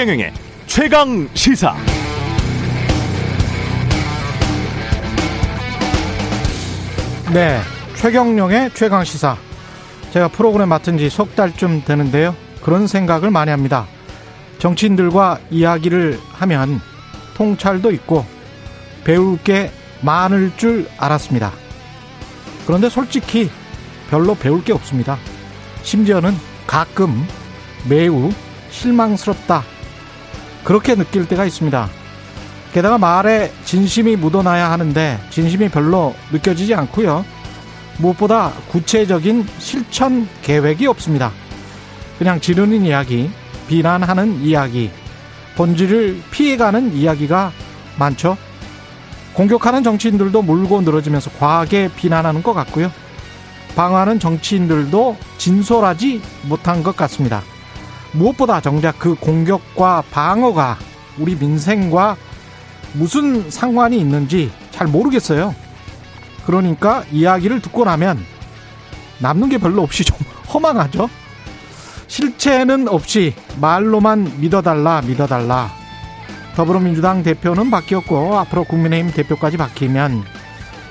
최경영의 최강 시사. 네, 최경영의 최강 시사. 제가 프로그램 맡은 지 석 달쯤 되는데요. 그런 생각을 많이 합니다. 정치인들과 이야기를 하면 통찰도 있고 배울 게 많을 줄 알았습니다. 그런데 솔직히 별로 배울 게 없습니다. 심지어는 가끔 매우 실망스럽다. 그렇게 느낄 때가 있습니다. 게다가 말에 진심이 묻어나야 하는데 진심이 별로 느껴지지 않고요. 무엇보다 구체적인 실천 계획이 없습니다. 그냥 지르는 이야기, 비난하는 이야기, 본질을 피해가는 이야기가 많죠. 공격하는 정치인들도 물고 늘어지면서 과하게 비난하는 것 같고요. 방어하는 정치인들도 진솔하지 못한 것 같습니다. 무엇보다 정작 그 공격과 방어가 우리 민생과 무슨 상관이 있는지 잘 모르겠어요. 그러니까 이야기를 듣고 나면 남는 게 별로 없이 좀 허망하죠. 실체는 없이 말로만 믿어달라 믿어달라. 더불어민주당 대표는 바뀌었고 앞으로 국민의힘 대표까지 바뀌면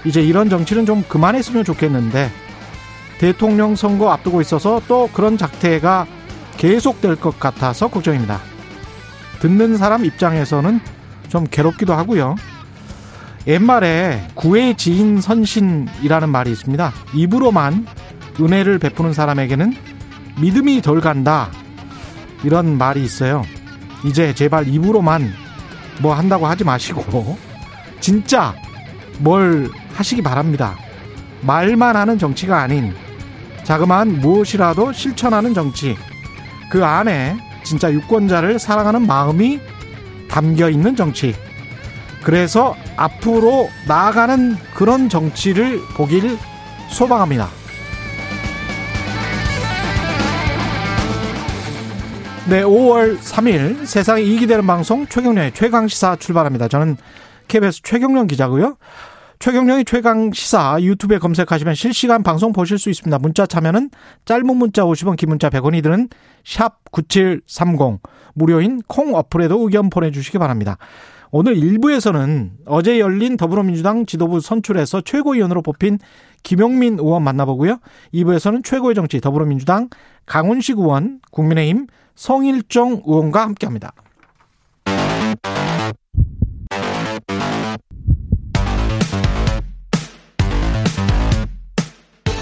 이제 이런 정치는 좀 그만했으면 좋겠는데 대통령 선거 앞두고 있어서 또 그런 작태가 계속될 것 같아서 걱정입니다. 듣는 사람 입장에서는 좀 괴롭기도 하고요. 옛말에 구의 지인 선신이라는 말이 있습니다. 입으로만 은혜를 베푸는 사람에게는 믿음이 덜 간다. 이런 말이 있어요. 이제 제발 입으로만 뭐 한다고 하지 마시고 진짜 뭘 하시기 바랍니다. 말만 하는 정치가 아닌 자그마한 무엇이라도 실천하는 정치. 그 안에 진짜 유권자를 사랑하는 마음이 담겨 있는 정치. 그래서 앞으로 나아가는 그런 정치를 보길 소망합니다. 네, 5월 3일 세상에 이익이 되는 방송 최경련의 최강시사 출발합니다. 저는 KBS 최경련 기자고요. 최경령의 최강 시사 유튜브에 검색하시면 실시간 방송 보실 수 있습니다. 문자 참여는 짧은 문자 50원, 긴 문자 100원이 드는 샵 9730 무료인 콩 어플에도 의견 보내주시기 바랍니다. 오늘 1부에서는 어제 열린 더불어민주당 지도부 선출에서 최고위원으로 뽑힌 김용민 의원 만나보고요. 2부에서는 최고의 정치 더불어민주당 강훈식 의원, 국민의힘 성일종 의원과 함께합니다.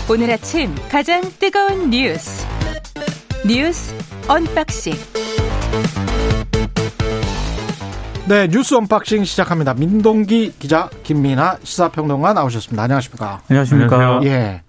오늘 아침 가장 뜨거운 뉴스 뉴스 언박싱 네 뉴스 언박싱 시작합니다. 민동기 기자 김민아 시사평론가 나오셨습니다. 안녕하십니까? 안녕하십니까? 예.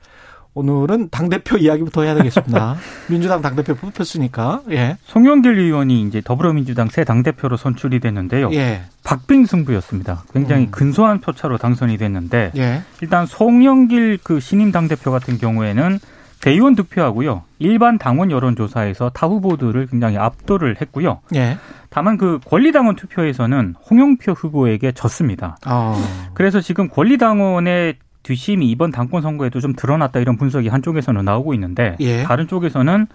오늘은 당대표 이야기부터 해야 되겠습니다. 민주당 당대표 뽑혔으니까, 예. 송영길 의원이 이제 더불어민주당 새 당대표로 선출이 됐는데요. 예. 박빙 승부였습니다. 굉장히 음. 근소한 표차로 당선이 됐는데, 예. 일단 송영길 그 신임 당대표 같은 경우에는 대의원 득표하고요. 일반 당원 여론조사에서 타 후보들을 굉장히 압도를 했고요. 예. 다만 그 권리당원 투표에서는 홍영표 후보에게 졌습니다. 어. 그래서 지금 권리당원의 뒷심이 이번 당권 선거에도 좀 드러났다 이런 분석이 한쪽에서는 나오고 있는데 예. 다른 쪽에서는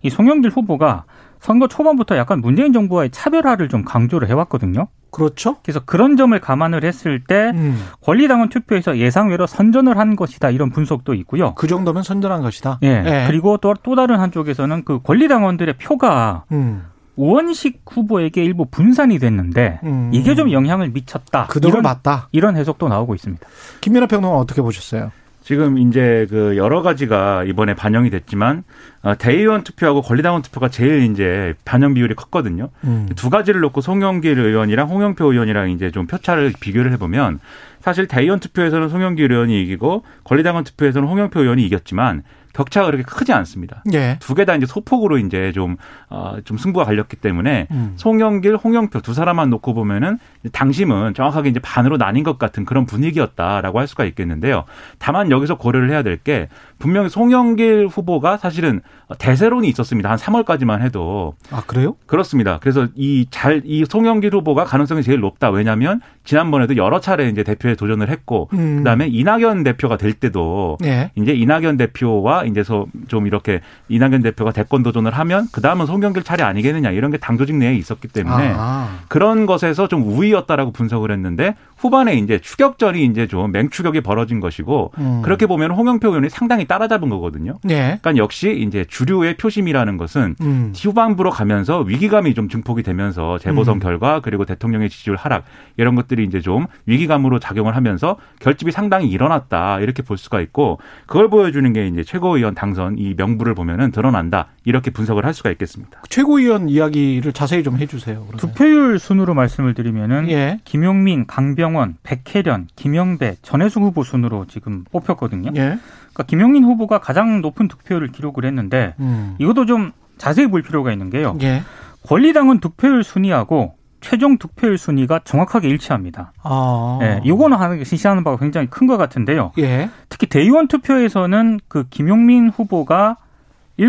이 송영길 후보가 선거 초반부터 약간 문재인 정부와의 차별화를 좀 강조를 해왔거든요. 그렇죠? 그래서 그런 점을 감안을 했을 때 음. 권리당원 투표에서 예상외로 선전을 한 것이다 이런 분석도 있고요. 그 정도면 선전한 것이다. 예. 그리고 또, 또 다른 한쪽에서는 그 권리당원들의 표가 음. 우원식 후보에게 일부 분산이 됐는데 음. 이게 좀 영향을 미쳤다. 그대로 이런, 맞다. 이런 해석도 나오고 있습니다. 김민아 평론가 어떻게 보셨어요? 지금 이제 그 여러 가지가 이번에 반영이 됐지만 어, 대의원 투표하고 권리당원 투표가 제일 이제 반영 비율이 컸거든요. 음. 두 가지를 놓고 송영길 의원이랑 홍영표 의원이랑 이제 좀 표차를 비교를 해보면 사실 대의원 투표에서는 송영길 의원이 이기고 권리당원 투표에서는 홍영표 의원이 이겼지만 격차가 그렇게 크지 않습니다. 예. 두개 다 이제 소폭으로 이제 좀, 어, 좀 승부가 갈렸기 때문에 음. 송영길, 홍영표 두 사람만 놓고 보면은 당심은 정확하게 이제 반으로 나뉜 것 같은 그런 분위기였다라고 할 수가 있겠는데요. 다만 여기서 고려를 해야 될 게 분명히 송영길 후보가 사실은 대세론이 있었습니다. 한 3월까지만 해도. 아, 그래요? 그렇습니다. 그래서 이 잘, 이 송영길 후보가 가능성이 제일 높다. 왜냐하면 지난번에도 여러 차례 이제 대표에 도전을 했고 음. 그 다음에 이낙연 대표가 될 때도 예. 이제 이낙연 대표와 이제 좀 이렇게 이낙연 대표가 대권 도전을 하면 그 다음은 송영길 차례 아니겠느냐 이런 게 당 조직 내에 있었기 때문에 아. 그런 것에서 좀 우위였다라고 분석을 했는데 후반에 이제 추격전이 이제 좀 맹추격이 벌어진 것이고 음. 그렇게 보면 홍영표 의원이 상당히 따라잡은 거거든요. 예. 그러니까 역시 이제 주류의 표심이라는 것은 음. 후반부로 가면서 위기감이 좀 증폭이 되면서 재보선 음. 결과 그리고 대통령의 지지율 하락 이런 것들이 이제 좀 위기감으로 작용을 하면서 결집이 상당히 일어났다 이렇게 볼 수가 있고 그걸 보여주는 게 이제 최고위원 당선 이 명부를 보면은 드러난다 이렇게 분석을 할 수가 있겠습니다. 최고위원 이야기를 자세히 좀 해주세요. 그러면. 득표율 순으로 말씀을 드리면은 예. 김용민, 강병 원, 백혜련, 김영배, 전해숙 후보 순으로 지금 뽑혔거든요. 예. 그러니까 김용민 후보가 가장 높은 득표율을 기록을 했는데 음. 이것도 좀 자세히 볼 필요가 있는 게요. 예. 권리당은 득표율 순위하고 최종 득표율 순위가 정확하게 일치합니다. 아. 예, 이거는 하는 게 시시하는 바가 굉장히 큰 것 같은데요. 예. 특히 대의원 투표에서는 그 김용민 후보가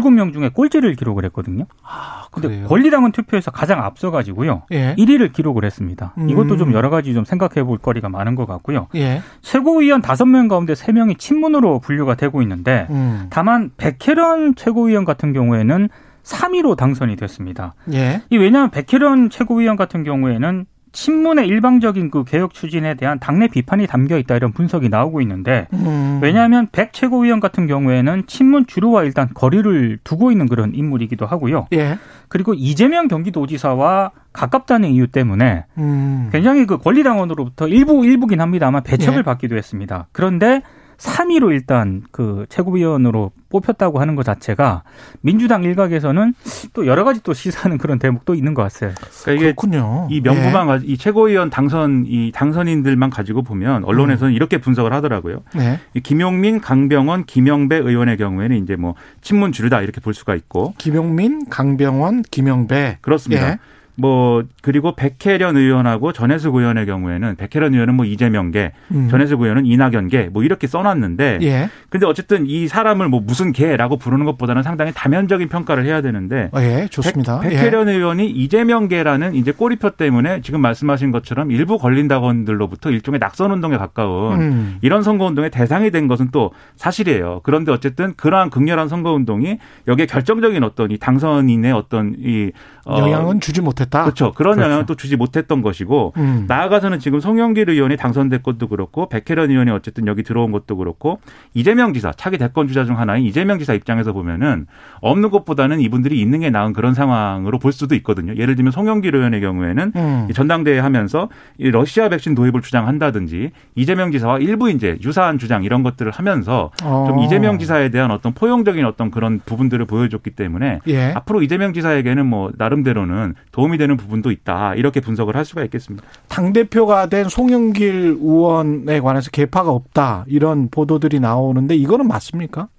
7명 중에 꼴찌를 기록을 했거든요. 아, 근데 그래요. 권리당은 투표에서 가장 앞서가지고요. 예. 1위를 기록을 했습니다. 음. 이것도 좀 여러 가지 좀 생각해 볼 거리가 많은 것 같고요. 예. 최고위원 5명 가운데 3명이 친문으로 분류가 되고 있는데 음. 다만 백혜련 최고위원 같은 경우에는 3위로 당선이 됐습니다. 예. 이 왜냐하면 백혜련 최고위원 같은 경우에는 친문의 일방적인 그 개혁 추진에 대한 당내 비판이 담겨 있다 이런 분석이 나오고 있는데 음. 왜냐하면 백 최고위원 같은 경우에는 친문 주류와 일단 거리를 두고 있는 그런 인물이기도 하고요. 예. 그리고 이재명 경기도지사와 가깝다는 이유 때문에 음. 굉장히 그 권리당원으로부터 일부 일부긴 합니다만 배척을 예. 받기도 했습니다. 그런데 3위로 일단 그 최고위원으로 뽑혔다고 하는 것 자체가 민주당 일각에서는 또 여러 가지 또 시사하는 그런 대목도 있는 것 같아요. 그러니까 이게 그렇군요. 이 명부만 가- 이 최고위원 당선 이 당선인들만 가지고 보면 언론에서는 이렇게 분석을 하더라고요. 예. 네. 이 김용민, 강병원, 김영배 의원의 경우에는 이제 뭐 친문 주류다 이렇게 볼 수가 있고 김용민, 강병원, 김영배. 그렇습니다. 예. 뭐 그리고 백혜련 의원하고 전해숙 의원의 경우에는 백혜련 의원은 뭐 이재명계, 음. 전해숙 의원은 이낙연계 뭐 이렇게 써놨는데 예. 근데 어쨌든 이 사람을 뭐 무슨 개라고 부르는 것보다는 상당히 다면적인 평가를 해야 되는데 예, 좋습니다. 백, 예. 백혜련 의원이 이재명계라는 이제 꼬리표 때문에 지금 말씀하신 것처럼 일부 권린당원들로부터 일종의 낙선 운동에 가까운 음. 이런 선거 운동의 대상이 된 것은 또 사실이에요. 그런데 어쨌든 그러한 극렬한 선거 운동이 여기에 결정적인 어떤 이 당선인의 어떤 이 어, 영향은 주지 못했다. 그렇죠. 그런 그렇죠. 영향을 또 주지 못했던 것이고 음. 나아가서는 지금 송영길 의원이 당선된 것도 그렇고 백혜련 의원이 어쨌든 여기 들어온 것도 그렇고 이재명 지사 차기 대권 주자 중 하나인 이재명 지사 입장에서 보면은 없는 것보다는 이분들이 있는 게 나은 그런 상황으로 볼 수도 있거든요. 예를 들면 송영길 의원의 경우에는 음. 이 전당대회 하면서 이 러시아 백신 도입을 주장한다든지 이재명 지사와 일부 이제 유사한 주장 이런 것들을 하면서 어. 좀 이재명 지사에 대한 어떤 포용적인 어떤 그런 부분들을 보여줬기 때문에 예. 앞으로 이재명 지사에게는 뭐 나름 대로는 도움이 되는 부분도 있다 이렇게 분석을 할 수가 있겠습니다. 당 대표가 된 송영길 의원에 관해서 개파가 없다 이런 보도들이 나오는데 이거는 맞습니까?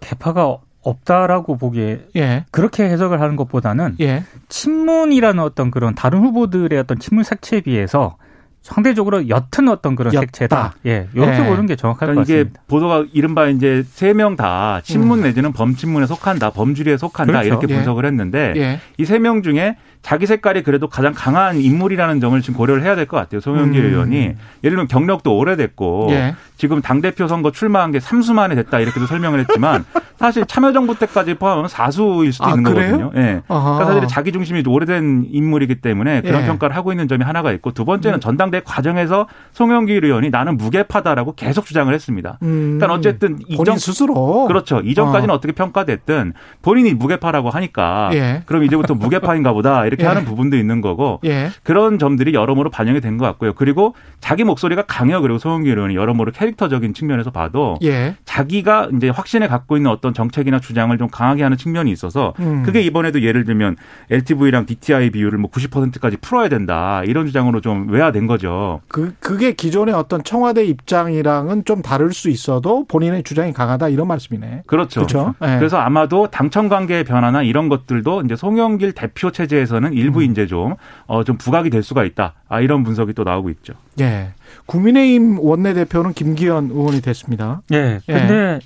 개파가 없다라고 보기에 예. 그렇게 해석을 하는 것보다는 예. 친문이라는 어떤 그런 다른 후보들의 어떤 친문 색채에 비해서 상대적으로 옅은 어떤 그런 옅다. 색채다. 예, 이렇게 예. 보는 게 정확할 그러니까 것 이게 같습니다. 보도가 이른바 이제 세 명다 친문 음. 내지는 범친문에 속한다, 범주리에 속한다 그렇죠. 이렇게 예. 분석을 했는데 예. 이세 명 중에 자기 색깔이 그래도 가장 강한 인물이라는 점을 지금 고려를 해야 될 것 같아요. 송영길 음. 의원이 예를 들면 경력도 오래됐고 예. 지금 당 대표 선거 출마한 게 3수 만에 됐다 이렇게도 설명을 했지만 사실 참여정부 때까지 포함하면 4수일 수도 아, 있는 그래요? 거거든요. 예. 그러니까 사실 자기 중심이 오래된 인물이기 때문에 그런 예. 평가를 하고 있는 점이 하나가 있고 두 번째는 음. 전당대 과정에서 송영길 의원이 나는 무게파다라고 계속 주장을 했습니다. 음. 그러니까 어쨌든 이전 스스로 그렇죠. 이전까지는 어. 어. 떻게 평가됐든 본인이 무게파라고 하니까 예. 그럼 이제부터 무게파인가 보다 이렇게 예. 하는 부분도 있는 거고 예. 그런 점들이 여러모로 반영이 된 것 같고요. 그리고 자기 목소리가 강해요. 그리고 송영길 의원이 여러모로 캐릭터적인 측면에서 봐도 예. 자기가 이제 확신에 갖고 있는 어떤 정책이나 주장을 좀 강하게 하는 측면이 있어서 음. 그게 이번에도 예를 들면 LTV랑 DTI 비율을 뭐 90%까지 풀어야 된다 이런 주장으로 좀 외화된 거죠. 그 그게 기존의 어떤 청와대 입장이랑은 좀 다를 수 있어도 본인의 주장이 강하다 이런 말씀이네. 그렇죠. 그렇죠. 예. 그래서 아마도 당청 관계의 변화나 이런 것들도 이제 송영길 대표 체제에서는 일부 음. 이제 좀, 어, 좀 부각이 될 수가 있다. 아, 이런 분석이 또 나오고 있죠. 예. 국민의힘 원내대표는 김기현 의원이 됐습니다. 예. 근데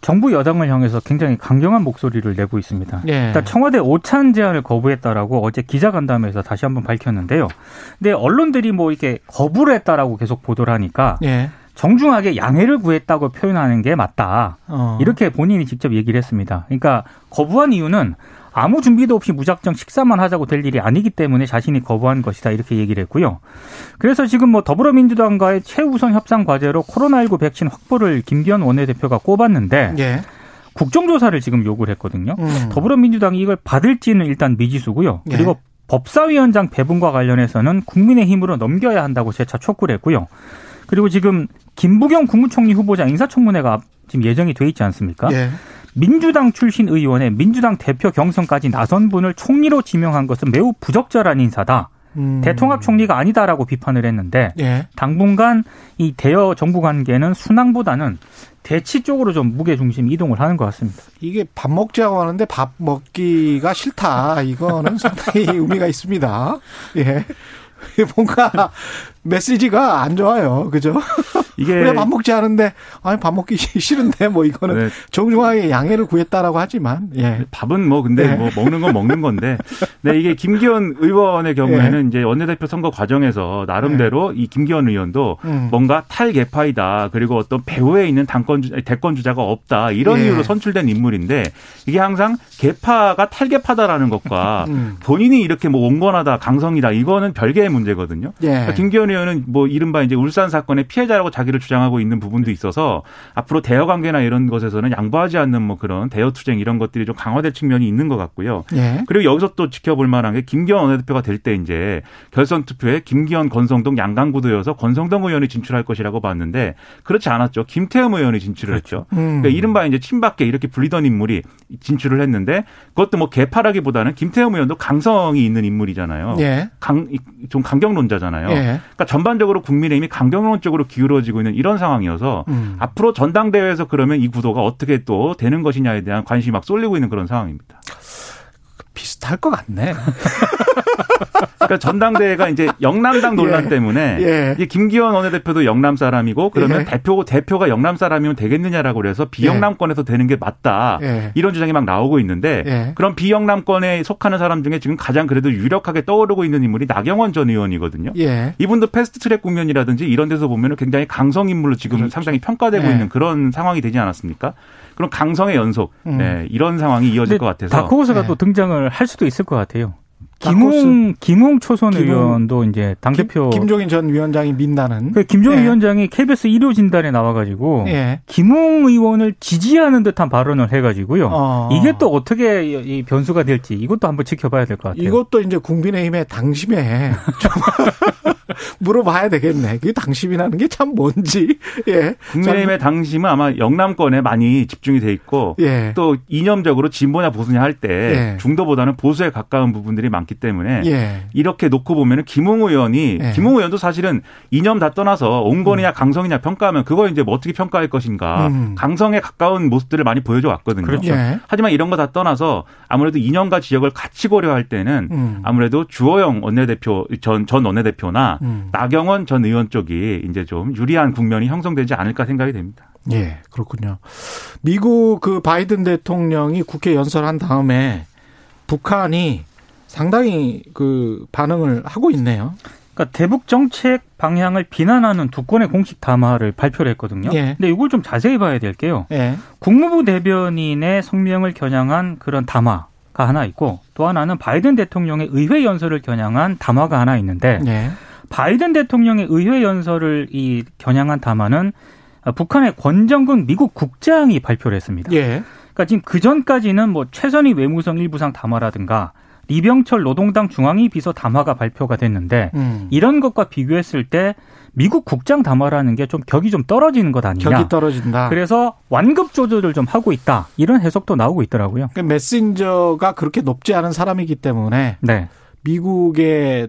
정부 여당을 향해서 굉장히 강경한 목소리를 내고 있습니다. 예. 일단 청와대 오찬 제안을 거부했다라고 어제 기자간담회에서 다시 한번 밝혔는데요. 근데 언론들이 뭐 이렇게 거부를 했다라고 계속 보도를 하니까 예. 정중하게 양해를 구했다고 표현하는 게 맞다. 어. 이렇게 본인이 직접 얘기를 했습니다. 그러니까 거부한 이유는 아무 준비도 없이 무작정 식사만 하자고 될 일이 아니기 때문에 자신이 거부한 것이다 이렇게 얘기를 했고요. 그래서 지금 뭐 더불어민주당과의 최우선 협상 과제로 코로나19 백신 확보를 김기현 원내대표가 꼽았는데 예. 국정조사를 지금 요구를 했거든요. 음. 더불어민주당이 이걸 받을지는 일단 미지수고요. 예. 그리고 법사위원장 배분과 관련해서는 국민의힘으로 넘겨야 한다고 재차 촉구를 했고요. 그리고 지금 김부겸 국무총리 후보자 인사청문회가 지금 예정이 돼 있지 않습니까? 예. 민주당 출신 의원의 민주당 대표 경선까지 나선 분을 총리로 지명한 것은 매우 부적절한 인사다. 음. 대통합 총리가 아니다라고 비판을 했는데 예. 당분간 이 대여 정부 관계는 순항보다는 대치 쪽으로 좀 무게 중심 이동을 하는 것 같습니다. 이게 밥 먹자고 하는데 밥 먹기가 싫다. 이거는 상당히 의미가 있습니다. 예. 뭔가 메시지가 안 좋아요. 그죠? 이게 그래 밥 먹지 않은데 아니 밥 먹기 싫은데 뭐 이거는 네. 정중하게 양해를 구했다라고 하지만 예. 밥은 뭐 근데 네. 뭐 먹는 건 먹는 건데, 네 이게 김기현 의원의 경우에는 네. 이제 원내대표 선거 과정에서 나름대로 이 김기현 의원도 음. 뭔가 탈개파이다 그리고 어떤 배후에 있는 당권 주, 대권 주자가 없다 이런 예. 이유로 선출된 인물인데 이게 항상 개파가 탈개파다라는 것과 음. 본인이 이렇게 뭐 온건하다 강성이다 이거는 별개의 문제거든요. 예. 그러니까 김기현 의원 은 뭐 이른바 이제 울산 사건의 피해자라고 자기를 주장하고 있는 부분도 있어서 앞으로 대여 관계나 이런 것에서는 양보하지 않는 뭐 그런 대여 투쟁 이런 것들이 좀 강화될 측면이 있는 것 같고요. 예. 그리고 여기서 또 지켜볼 만한 게 김기현 원내대표가 될 때 이제 결선 투표에 김기현 권성동 양강구도여서 권성동 의원이 진출할 것이라고 봤는데 그렇지 않았죠. 김태흠 의원이 진출을 했죠. 음. 그러니까 이른바 이제 친박계 이렇게 불리던 인물이 진출을 했는데 그것도 뭐 개파라기보다는 김태흠 의원도 강성이 있는 인물이잖아요. 예. 강, 좀 강경론자잖아요. 예. 그러니까 전반적으로 국민의힘이 강경론 쪽으로 기울어지고 있는 이런 상황이어서 음. 앞으로 전당대회에서 그러면 이 구도가 어떻게 또 되는 것이냐에 대한 관심이 막 쏠리고 있는 그런 상황입니다. 비슷할 것 같네. 그러니까 전당대회가 이제 영남당 논란 예. 때문에 예. 이제 김기현 원내대표도 영남 사람이고 그러면 예. 대표 대표가 영남 사람이면 되겠느냐라고 그래서 비영남권에서 되는 게 맞다 예. 이런 주장이 막 나오고 있는데 예. 그런 비영남권에 속하는 사람 중에 지금 가장 그래도 유력하게 떠오르고 있는 인물이 나경원 전 의원이거든요. 예. 이분도 패스트트랙 국면이라든지 이런 데서 보면 굉장히 강성 인물로 지금 상당히 평가되고 네. 있는 그런 상황이 되지 않았습니까? 그런 강성의 연속 음. 네, 이런 상황이 이어질 것 같아서 다크호스가 네. 또 등장을 할 수도 있을 것 같아요. 김웅 김웅 초선 김웅. 의원도 이제 당 대표 김, 김종인 전 위원장이 민다는. 그 김종인 예. 위원장이 KBS 1호 진단에 나와가지고 예. 김웅 의원을 지지하는 듯한 발언을 해가지고요. 어. 이게 또 어떻게 이 변수가 될지 이것도 한번 지켜봐야 될 것 같아요. 이것도 이제 국민의힘의 당심에 좀 물어봐야 되겠네. 그 당심이라는 게 참 뭔지. 예. 국민의힘의 당심은 아마 영남권에 많이 집중이 돼 있고 예. 또 이념적으로 진보냐 보수냐 할때 예. 중도보다는 보수에 가까운 부분들이 많기 때문에 예. 이렇게 놓고 보면은 김웅 의원이 예. 김웅 의원도 사실은 이념 다 떠나서 온건이냐 강성이냐 평가하면 그거 이제 뭐 어떻게 평가할 것인가 음. 강성에 가까운 모습들을 많이 보여줘 왔거든요. 그렇죠. 예. 하지만 이런 거 다 떠나서 아무래도 이념과 지역을 같이 고려할 때는 음. 아무래도 주호영 원내대표 전, 전 원내대표나 음. 나경원 전 의원 쪽이 이제 좀 유리한 국면이 형성되지 않을까 생각이 됩니다. 예, 그렇군요. 미국 그 바이든 대통령이 국회 연설한 다음에 북한이 상당히 그 반응을 하고 있네요. 그러니까 대북 정책 방향을 비난하는 두 건의 공식 담화를 발표를 했거든요. 예. 근데 이걸 좀 자세히 봐야 될 게요. 예. 국무부 대변인의 성명을 겨냥한 그런 담화가 하나 있고 또 하나는 바이든 대통령의 의회 연설을 겨냥한 담화가 하나 있는데 예. 바이든 대통령의 의회 연설을 이 겨냥한 담화는 북한의 권정근 미국 국장이 발표를 했습니다. 예. 그러니까 지금 그 전까지는 뭐 최선희 외무성 일부상 담화라든가 리병철 노동당 중앙위 비서 담화가 발표가 됐는데 음. 이런 것과 비교했을 때 미국 국장 담화라는 게 좀 격이 좀 떨어지는 것 아니냐. 격이 떨어진다. 그래서 완급 조절을 좀 하고 있다. 이런 해석도 나오고 있더라고요. 그 메신저가 그렇게 높지 않은 사람이기 때문에 네. 미국의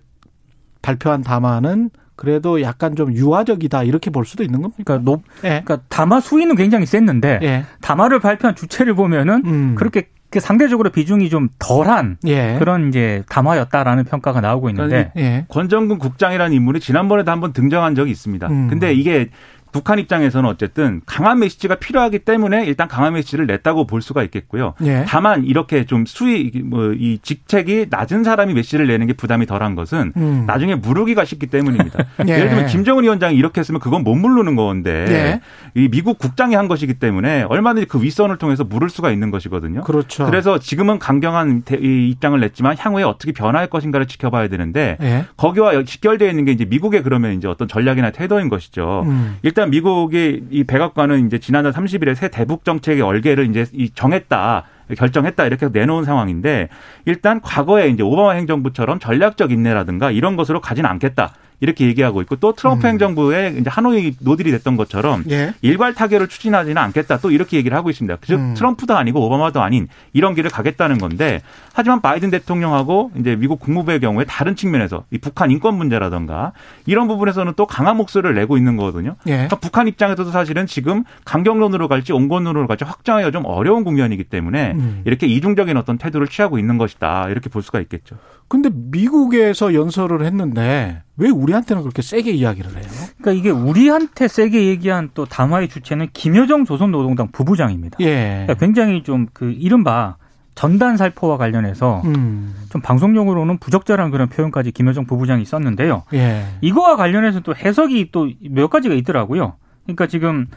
발표한 담화는 그래도 약간 좀 유화적이다 이렇게 볼 수도 있는 겁니까? 그러니까 높 예. 그러니까 담화 수위는 굉장히 셌는데 예. 담화를 발표한 주체를 보면은 음. 그렇게 그 상대적으로 비중이 좀 덜한 예. 그런 이제 담화였다라는 평가가 나오고 있는데 예. 권정근 국장이라는 인물이 지난번에도 한번 등장한 적이 있습니다. 음. 근데 이게 북한 입장에서는 어쨌든 강한 메시지가 필요하기 때문에 일단 강한 메시지를 냈다고 볼 수가 있겠고요. 예. 다만 이렇게 좀 수위 뭐 이 직책이 낮은 사람이 메시지를 내는 게 부담이 덜한 것은 음. 나중에 무르기가 쉽기 때문입니다. 예. 예를 들면 김정은 위원장이 이렇게 했으면 그건 못 물르는 건데 예. 이 미국 국장이 한 것이기 때문에 얼마든지 그 윗선을 통해서 물을 수가 있는 것이거든요. 그렇죠. 그래서 지금은 강경한 입장을 냈지만 향후에 어떻게 변화할 것인가를 지켜봐야 되는데 예. 거기와 직결되어 있는 게 이제 미국의 그러면 이제 어떤 전략이나 태도인 것이죠. 음. 일단 미국의 이 백악관은 이제 지난달 30일에 새 대북 정책의 얼개를 이제 정했다. 결정했다 이렇게 내놓은 상황인데 일단 과거에 이제 오바마 행정부처럼 전략적 인내라든가 이런 것으로 가지는 않겠다. 이렇게 얘기하고 있고 또 트럼프 음. 행정부의 이제 하노이 노딜이 됐던 것처럼 예. 일괄 타결을 추진하지는 않겠다 또 이렇게 얘기를 하고 있습니다. 즉 음. 트럼프도 아니고 오바마도 아닌 이런 길을 가겠다는 건데 하지만 바이든 대통령하고 이제 미국 국무부의 경우에 다른 측면에서 이 북한 인권 문제라든가 이런 부분에서는 또 강한 목소리를 내고 있는 거거든요. 예. 그러니까 북한 입장에서도 사실은 지금 강경론으로 갈지 온건론으로 갈지 확정하기가 좀 어려운 국면이기 때문에 음. 이렇게 이중적인 어떤 태도를 취하고 있는 것이다 이렇게 볼 수가 있겠죠. 근데 미국에서 연설을 했는데 왜 우리한테는 그렇게 세게 이야기를 해요? 그러니까 이게 우리한테 세게 얘기한 또 담화의 주체는 김여정 조선노동당 부부장입니다. 예. 그러니까 굉장히 좀 그 이른바 전단 살포와 관련해서 음. 좀 방송용으로는 부적절한 그런 표현까지 김여정 부부장이 썼는데요. 예. 이거와 관련해서 또 해석이 또 몇 가지가 있더라고요. 그러니까 지금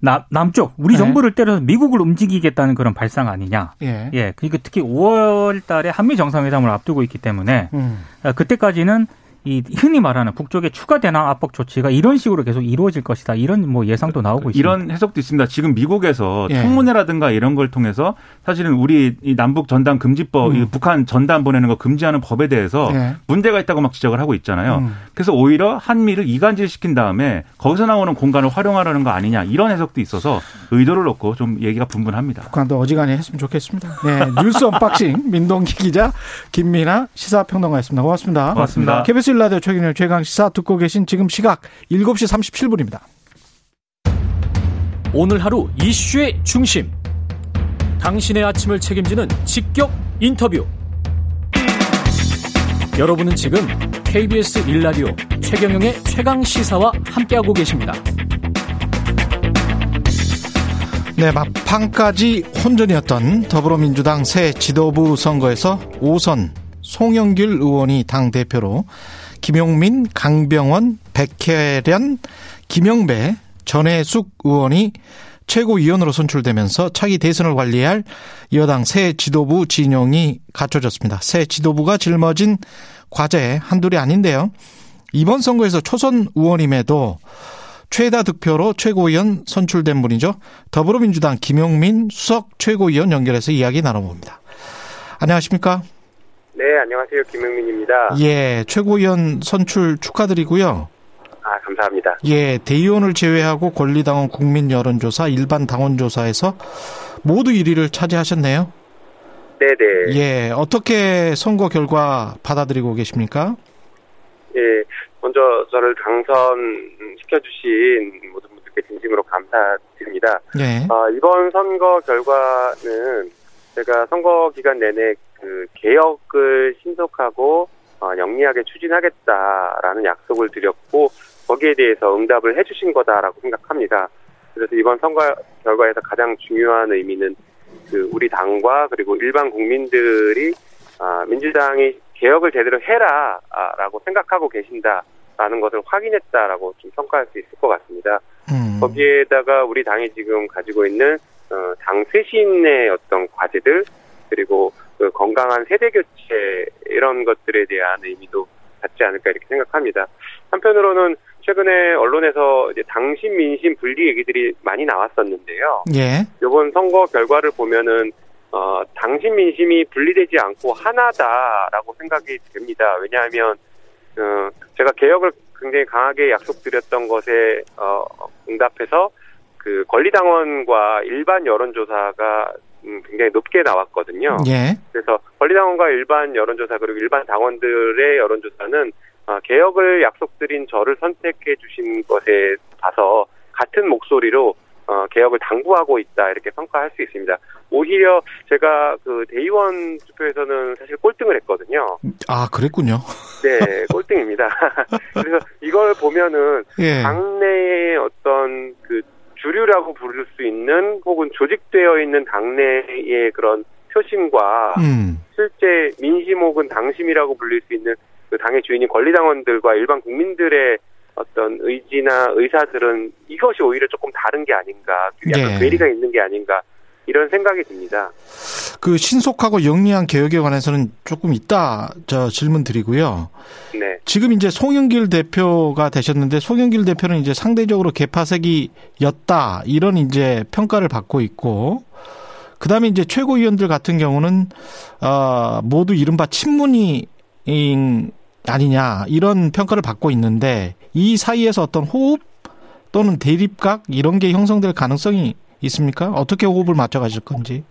남, 남쪽 우리 네. 정부를 때려서 미국을 움직이겠다는 그런 발상 아니냐. 예. 예. 그러니까 특히 5월 달에 한미 정상회담을 앞두고 있기 때문에 음. 그때까지는 이 흔히 말하는 북쪽의 추가 대남 압박 조치가 이런 식으로 계속 이루어질 것이다. 이런 뭐 예상도 나오고 있습니다. 이런 해석도 있습니다. 지금 미국에서 예. 청문회라든가 이런 걸 통해서 사실은 우리 이 남북 전단 금지법, 음. 북한 전단 보내는 거 금지하는 법에 대해서 예. 문제가 있다고 막 지적을 하고 있잖아요. 음. 그래서 오히려 한미를 이간질 시킨 다음에 거기서 나오는 공간을 활용하려는 거 아니냐 이런 해석도 있어서 의도를 놓고 좀 얘기가 분분합니다. 북한도 어지간히 했으면 좋겠습니다. 네, 뉴스 언박싱 민동기 기자 김민아 시사평론가였습니다. 고맙습니다. 고맙습니다. KBS 라디오 최경영 최강 시사 듣고 계신 지금 시각 7시 37분입니다. 오늘 하루 이슈의 중심. 당신의 아침을 책임지는 직격 인터뷰. 여러분은 지금 KBS 1라디오 최경영의 최강 시사와 함께하고 계십니다. 네, 막판까지 혼전이었던 더불어민주당 새 지도부 선거에서 5선 송영길 의원이 당 대표로 김용민, 강병원, 백혜련, 김영배, 전해숙 의원이 최고위원으로 선출되면서 차기 대선을 관리할 여당 새 지도부 진영이 갖춰졌습니다. 새 지도부가 짊어진 과제 한둘이 아닌데요. 이번 선거에서 초선 의원임에도 최다 득표로 최고위원 선출된 분이죠. 더불어민주당 김용민 수석 최고위원 연결해서 이야기 나눠봅니다. 안녕하십니까? 네, 안녕하세요. 김영민입니다. 예, 최고위원 선출 축하드리고요. 아, 감사합니다. 예, 대의원을 제외하고 권리당원 국민 여론조사, 일반 당원조사에서 모두 1위를 차지하셨네요. 네네. 예, 어떻게 선거 결과 받아들이고 계십니까? 예, 먼저 저를 당선시켜주신 모든 분들께 진심으로 감사드립니다. 예. 어, 이번 선거 결과는 제가 선거 기간 내내 그 개혁을 신속하고 어, 영리하게 추진하겠다라는 약속을 드렸고 거기에 대해서 응답을 해주신 거다라고 생각합니다. 그래서 이번 선거 결과에서 가장 중요한 의미는 그 우리 당과 그리고 일반 국민들이 아, 민주당이 개혁을 제대로 해라라고 생각하고 계신다라는 것을 확인했다라고 좀 평가할 수 있을 것 같습니다. 음. 거기에다가 우리 당이 지금 가지고 있는 어, 당 쇄신의 어떤 과제들 그리고 그 건강한 세대 교체 이런 것들에 대한 의미도 갖지 않을까 이렇게 생각합니다. 한편으로는 최근에 언론에서 이제 당신 민심 분리 얘기들이 많이 나왔었는데요. 예. 이번 선거 결과를 보면은 어, 당신 민심이 분리되지 않고 하나다라고 생각이 됩니다. 왜냐하면 어, 제가 개혁을 굉장히 강하게 약속드렸던 것에 어, 응답해서 그 권리당원과 일반 여론조사가 음, 굉장히 높게 나왔거든요. 예. 그래서 권리당원과 일반 여론조사 그리고 일반 당원들의 여론조사는 어, 개혁을 약속드린 저를 선택해 주신 것에 봐서 같은 목소리로 어, 개혁을 당부하고 있다 이렇게 평가할 수 있습니다. 오히려 제가 그 대의원 투표에서는 사실 꼴등을 했거든요. 아 그랬군요. 네, 꼴등입니다. 그래서 이 이걸 보면은 예. 당내의 어떤 그 주류라고 부를 수 있는 혹은 조직되어 있는 당내의 그런 표심과 음. 실제 민심 혹은 당심이라고 불릴 수 있는 그 당의 주인인 권리당원들과 일반 국민들의 어떤 의지나 의사들은 이것이 오히려 조금 다른 게 아닌가, 약간 예. 괴리가 있는 게 아닌가 이런 생각이 듭니다. 그 신속하고 영리한 개혁에 관해서는 조금 있다 저 질문 드리고요. 네. 지금 이제 송영길 대표가 되셨는데 송영길 대표는 이제 상대적으로 개파색이였다 이런 이제 평가를 받고 있고 그다음에 이제 최고위원들 같은 경우는 어 모두 이른바 친문이 아니냐 이런 평가를 받고 있는데 이 사이에서 어떤 호흡 또는 대립각 이런 게 형성될 가능성이 있습니까? 어떻게 호흡을 맞춰 가실 건지.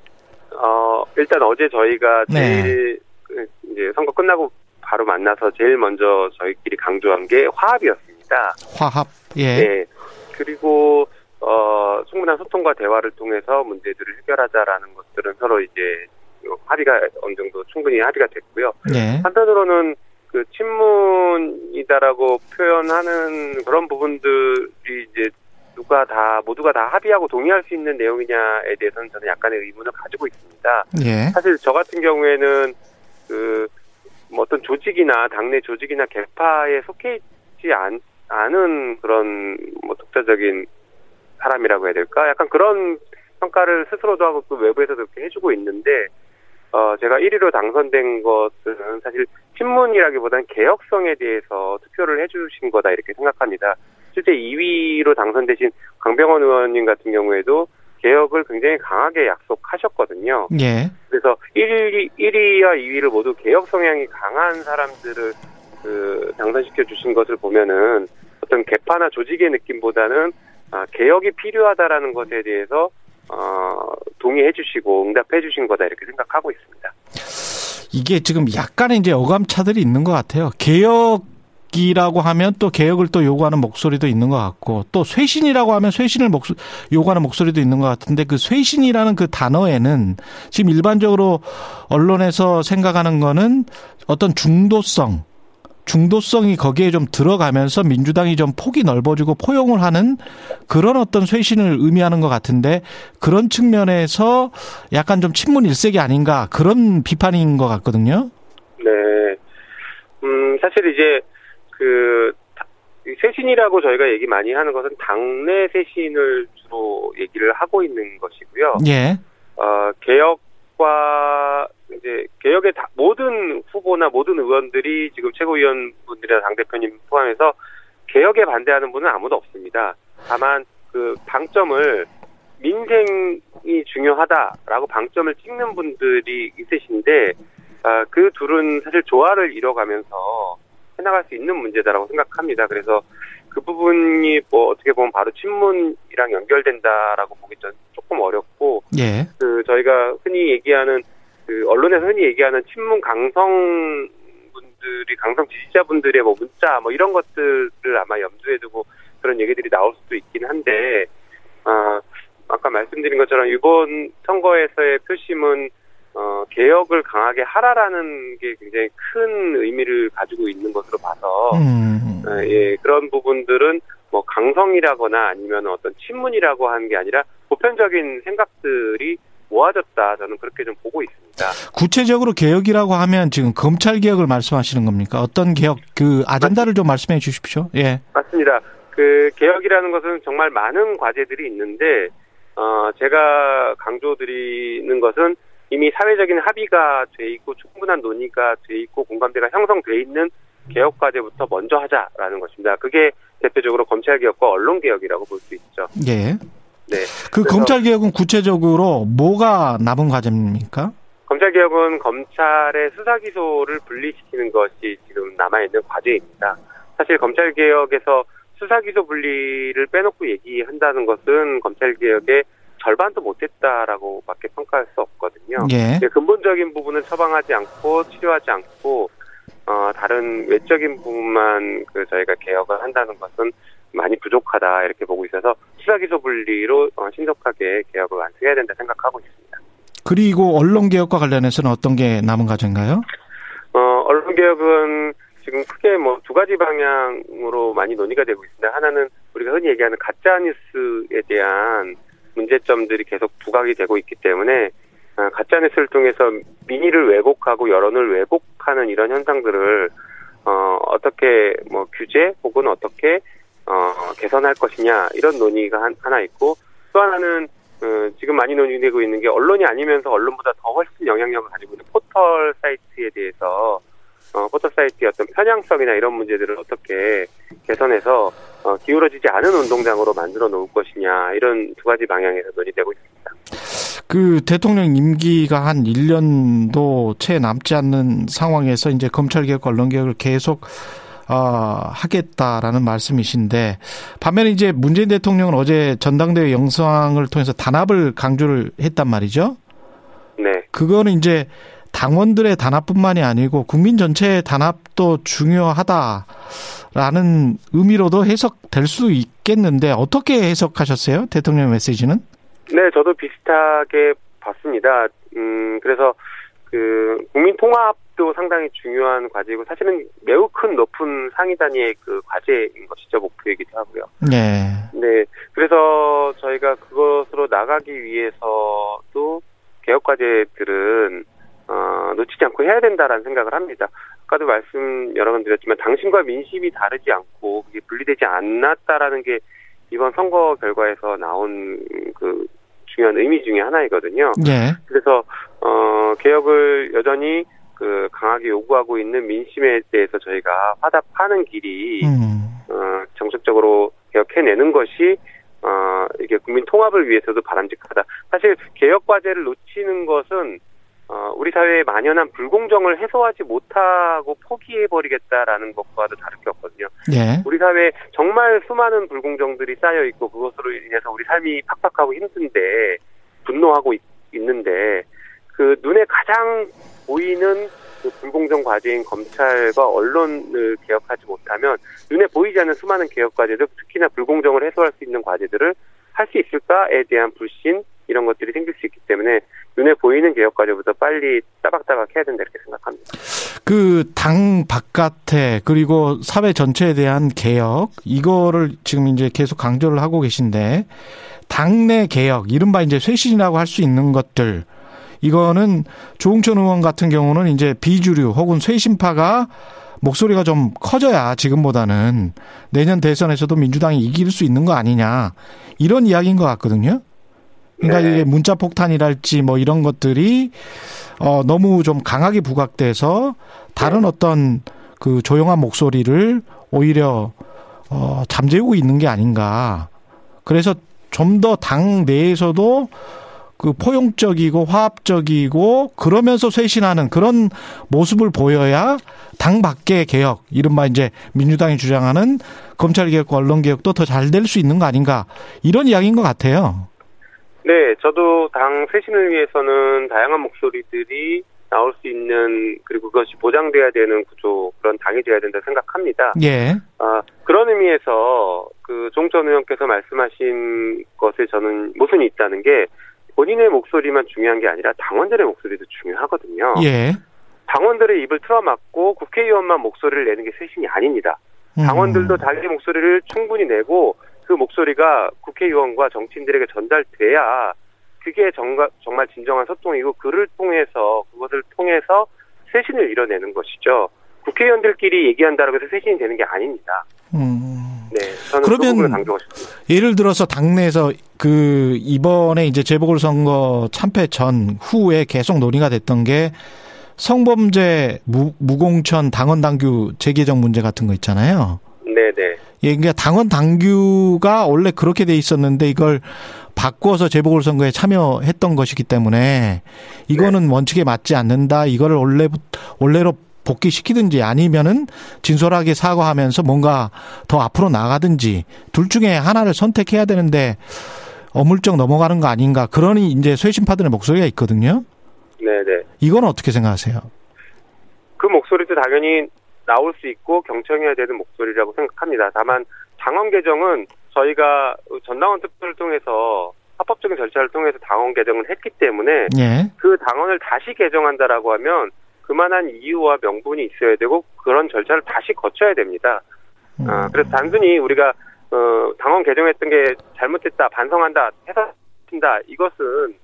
어, 일단 어제 저희가 네. 제일 네. 이제 선거 끝나고 바로 만나서 제일 먼저 저희끼리 강조한 게 화합이었습니다. 화합. 예. 네. 그리고 어, 충분한 소통과 대화를 통해서 문제들을 해결하자라는 것들은 서로 이제 합의가 어느 정도 충분히 합의가 됐고요. 네. 한편으로는 그 친문이다라고 표현하는 그런 부분들이 이제 누가 다 모두가 다 합의하고 동의할 수 있는 내용이냐에 대해서는 저는 약간의 의문을 가지고 있습니다. 예. 사실 저 같은 경우에는 그 뭐 어떤 조직이나 당내 조직이나 개파에 속해 있지 않, 않은 그런 뭐 독자적인 사람이라고 해야 될까? 약간 그런 평가를 스스로도 하고 또 외부에서도 그렇게 해주고 있는데 어, 제가 1위로 당선된 것은 사실 신문이라기보다는 개혁성에 대해서 투표를 해주신 거다 이렇게 생각합니다. 실제 2위로 당선되신 강병원 의원님 같은 경우에도 개혁을 굉장히 강하게 약속하셨거든요. 예. 그래서 1위, 1위와 2위를 모두 개혁 성향이 강한 사람들을 그 당선시켜 주신 것을 보면은 어떤 개파나 조직의 느낌보다는 아, 개혁이 필요하다라는 것에 대해서 어, 동의해 주시고 응답해 주신 거다 이렇게 생각하고 있습니다. 이게 지금 약간의 이제 어감차들이 있는 것 같아요. 개혁 이라고 하면 또 개혁을 또 요구하는 목소리도 있는 것 같고 또 쇄신이라고 하면 쇄신을 목소, 요구하는 목소리도 있는 것 같은데 그 쇄신이라는 그 단어에는 지금 일반적으로 언론에서 생각하는 거는 어떤 중도성 중도성이 거기에 좀 들어가면서 민주당이 좀 폭이 넓어지고 포용을 하는 그런 어떤 쇄신을 의미하는 것 같은데 그런 측면에서 약간 좀 친문 일색이 아닌가 그런 비판인 것 같거든요. 네. 음, 사실 이제 그 쇄신이라고 저희가 얘기 많이 하는 것은 당내 쇄신을 주로 얘기를 하고 있는 것이고요. 예. 어, 개혁과 이제 개혁의 다, 모든 후보나 모든 의원들이 지금 최고위원분들이나 당 대표님 포함해서 개혁에 반대하는 분은 아무도 없습니다. 다만 그 방점을 민생이 중요하다라고 방점을 찍는 분들이 있으신데 아, 그 둘은 사실 조화를 이뤄가면서 해나갈 수 있는 문제다라고 생각합니다. 그래서 그 부분이 뭐 어떻게 보면 바로 친문이랑 연결된다라고 보기 전 조금 어렵고 예. 그 저희가 흔히 얘기하는 그 언론에서 흔히 얘기하는 친문 강성 분들이 강성 지지자분들의 뭐 문자 뭐 이런 것들을 아마 염두에 두고 그런 얘기들이 나올 수도 있긴 한데 아 아까 말씀드린 것처럼 이번 선거에서의 표심은 어, 개혁을 강하게 하라라는 게 굉장히 큰 의미를 가지고 있는 것으로 봐서, 음. 어, 예, 그런 부분들은 뭐 강성이라거나 아니면 어떤 친문이라고 하는 게 아니라 보편적인 생각들이 모아졌다. 저는 그렇게 좀 보고 있습니다. 구체적으로 개혁이라고 하면 지금 검찰 개혁을 말씀하시는 겁니까? 어떤 개혁, 그 아젠다를 좀 말씀해 주십시오. 예. 맞습니다. 그 개혁이라는 것은 정말 많은 과제들이 있는데, 어, 제가 강조드리는 것은 이미 사회적인 합의가 돼 있고 충분한 논의가 돼 있고 공감대가 형성돼 있는 개혁 과제부터 먼저 하자라는 것입니다. 그게 대표적으로 검찰 개혁과 언론 개혁이라고 볼 수 있죠. 예. 네. 그 검찰 개혁은 구체적으로 뭐가 남은 과제입니까? 검찰 개혁은 검찰의 수사 기소를 분리시키는 것이 지금 남아 있는 과제입니다. 사실 검찰 개혁에서 수사 기소 분리를 빼놓고 얘기한다는 것은 검찰 개혁의 절반도 못했다라고밖에 평가할 수 없거든요. 예. 근본적인 부분을 처방하지 않고 치료하지 않고 어, 다른 외적인 부분만 그 저희가 개혁을 한다는 것은 많이 부족하다 이렇게 보고 있어서 수사기소 분리로 어, 신속하게 개혁을 완성해야 된다 생각하고 있습니다. 그리고 언론 개혁과 관련해서는 어떤 게 남은 과제인가요? 어, 언론 개혁은 지금 크게 뭐 두 가지 방향으로 많이 논의가 되고 있습니다. 하나는 우리가 흔히 얘기하는 가짜 뉴스에 대한 문제점들이 계속 부각이 되고 있기 때문에 어, 가짜 뉴스를 통해서 민의를 왜곡하고 여론을 왜곡하는 이런 현상들을 어, 어떻게 뭐 규제 혹은 어떻게 어, 개선할 것이냐 이런 논의가 한, 하나 있고 또 하나는 어, 지금 많이 논의되고 있는 게 언론이 아니면서 언론보다 더 훨씬 영향력을 가지고 있는 포털 사이트에 대해서 어, 포털 사이트의 어떤 편향성이나 이런 문제들을 어떻게 개선해서 어, 기울어지지 않은 운동장으로 만들어 놓을 것이냐 이런 두 가지 방향에서 논의되고 있습니다. 그 대통령 임기가 한 1년도 채 남지 않는 상황에서 이제 검찰개혁, 언론개혁을 계속 어, 하겠다라는 말씀이신데 반면에 이제 문재인 대통령은 어제 전당대회 영상을 통해서 단합을 강조를 했단 말이죠. 네. 그거는 이제 당원들의 단합뿐만이 아니고 국민 전체의 단합도 중요하다라는 의미로도 해석될 수 있겠는데 어떻게 해석하셨어요? 대통령 메시지는? 네, 저도 비슷하게 봤습니다. 음, 그래서 그 국민 통합 도 상당히 중요한 과제이고 사실은 매우 큰 높은 상위 단위의 그 과제인 것이죠 목표이기도 하고요. 네. 네. 그래서 저희가 그것으로 나가기 위해서도 개혁 과제들은 어, 놓치지 않고 해야 된다라는 생각을 합니다. 아까도 말씀 여러 번 드렸지만 당신과 민심이 다르지 않고 그게 분리되지 않았다라는 게 이번 선거 결과에서 나온 그 중요한 의미 중의 하나이거든요. 네. 그래서 어 개혁을 여전히 그 강하게 요구하고 있는 민심에 대해서 저희가 화답하는 길이 음. 어 정책적으로 개혁해내는 것이 어 이게 국민 통합을 위해서도 바람직하다. 사실 개혁 과제를 놓치는 것은 어, 우리 사회에 만연한 불공정을 해소하지 못하고 포기해버리겠다라는 것과도 다를 게 없거든요. 예. 우리 사회에 정말 수많은 불공정들이 쌓여 있고 그것으로 인해서 우리 삶이 팍팍하고 힘든데 분노하고 있, 있는데 그 눈에 가장 보이는 그 불공정 과제인 검찰과 언론을 개혁하지 못하면 눈에 보이지 않는 수많은 개혁 과제들 특히나 불공정을 해소할 수 있는 과제들을 할 수 있을까에 대한 불신 이런 것들이 생길 수 있기 때문에 눈에 보이는 개혁 과제부터 빨리 따박따박 해야 된다 이렇게 생각합니다. 그 당 바깥에 그리고 사회 전체에 대한 개혁 이거를 지금 이제 계속 강조를 하고 계신데 당내 개혁 이른바 이제 쇄신이라고 할 수 있는 것들 이거는 조홍천 의원 같은 경우는 이제 비주류 혹은 쇄신파가 목소리가 좀 커져야 지금보다는 내년 대선에서도 민주당이 이길 수 있는 거 아니냐 이런 이야기인 것 같거든요. 그러니까 네. 이게 문자 폭탄이랄지 뭐 이런 것들이 어 너무 좀 강하게 부각돼서 다른 네. 어떤 그 조용한 목소리를 오히려 어 잠재우고 있는 게 아닌가. 그래서 좀 더 당 내에서도 그 포용적이고 화합적이고 그러면서 쇄신하는 그런 모습을 보여야 당 밖의 개혁, 이른바 이제 민주당이 주장하는 검찰 개혁과 언론 개혁도 더 잘 될 수 있는 거 아닌가 이런 이야기인 것 같아요. 네, 저도 당 쇄신을 위해서는 다양한 목소리들이 나올 수 있는 그리고 그것이 보장돼야 되는 구조 그런 당이 돼야 된다 생각합니다. 예. 아 그런 의미에서 그 종전 의원께서 말씀하신 것에 저는 모순이 있다는 게 본인의 목소리만 중요한 게 아니라 당원들의 목소리도 중요하거든요. 예. 당원들의 입을 틀어막고 국회의원만 목소리를 내는 게 쇄신이 아닙니다. 음. 당원들도 자기 목소리를 충분히 내고 그 목소리가 국회의원과 정치인들에게 전달돼야 그게 정가, 정말 진정한 소통이고 그를 통해서 그것을 통해서 쇄신을 이뤄내는 것이죠. 국회의원들끼리 얘기한다고 해서 쇄신이 되는 게 아닙니다. 음. 네, 저는 그러면. 예를 들어서 당내에서 그 이번에 이제 재보궐선거 참패 전 후에 계속 논의가 됐던 게 성범죄 무, 무공천 당원 당규 재개정 문제 같은 거 있잖아요. 네 네. 예, 그러니까 당원 당규가 원래 그렇게 돼 있었는데 이걸 바꾸어서 재보궐선거에 참여했던 것이기 때문에 이거는 네. 원칙에 맞지 않는다. 이거를 원래 원래로 복귀시키든지 아니면은 진솔하게 사과하면서 뭔가 더 앞으로 나가든지 둘 중에 하나를 선택해야 되는데 어물쩍 넘어가는 거 아닌가. 그러니 이제 쇄신파들의 목소리가 있거든요. 네네. 이건 어떻게 생각하세요? 그 목소리도 당연히 나올 수 있고 경청해야 되는 목소리라고 생각합니다. 다만 당원 개정은 저희가 전당원 투표를 통해서 합법적인 절차를 통해서 당원 개정을 했기 때문에 예. 그 당원을 다시 개정한다라고 하면 그만한 이유와 명분이 있어야 되고 그런 절차를 다시 거쳐야 됩니다. 아, 그래서 단순히 우리가 어, 당원 개정했던 게 잘못됐다, 반성한다, 해석한다 이것은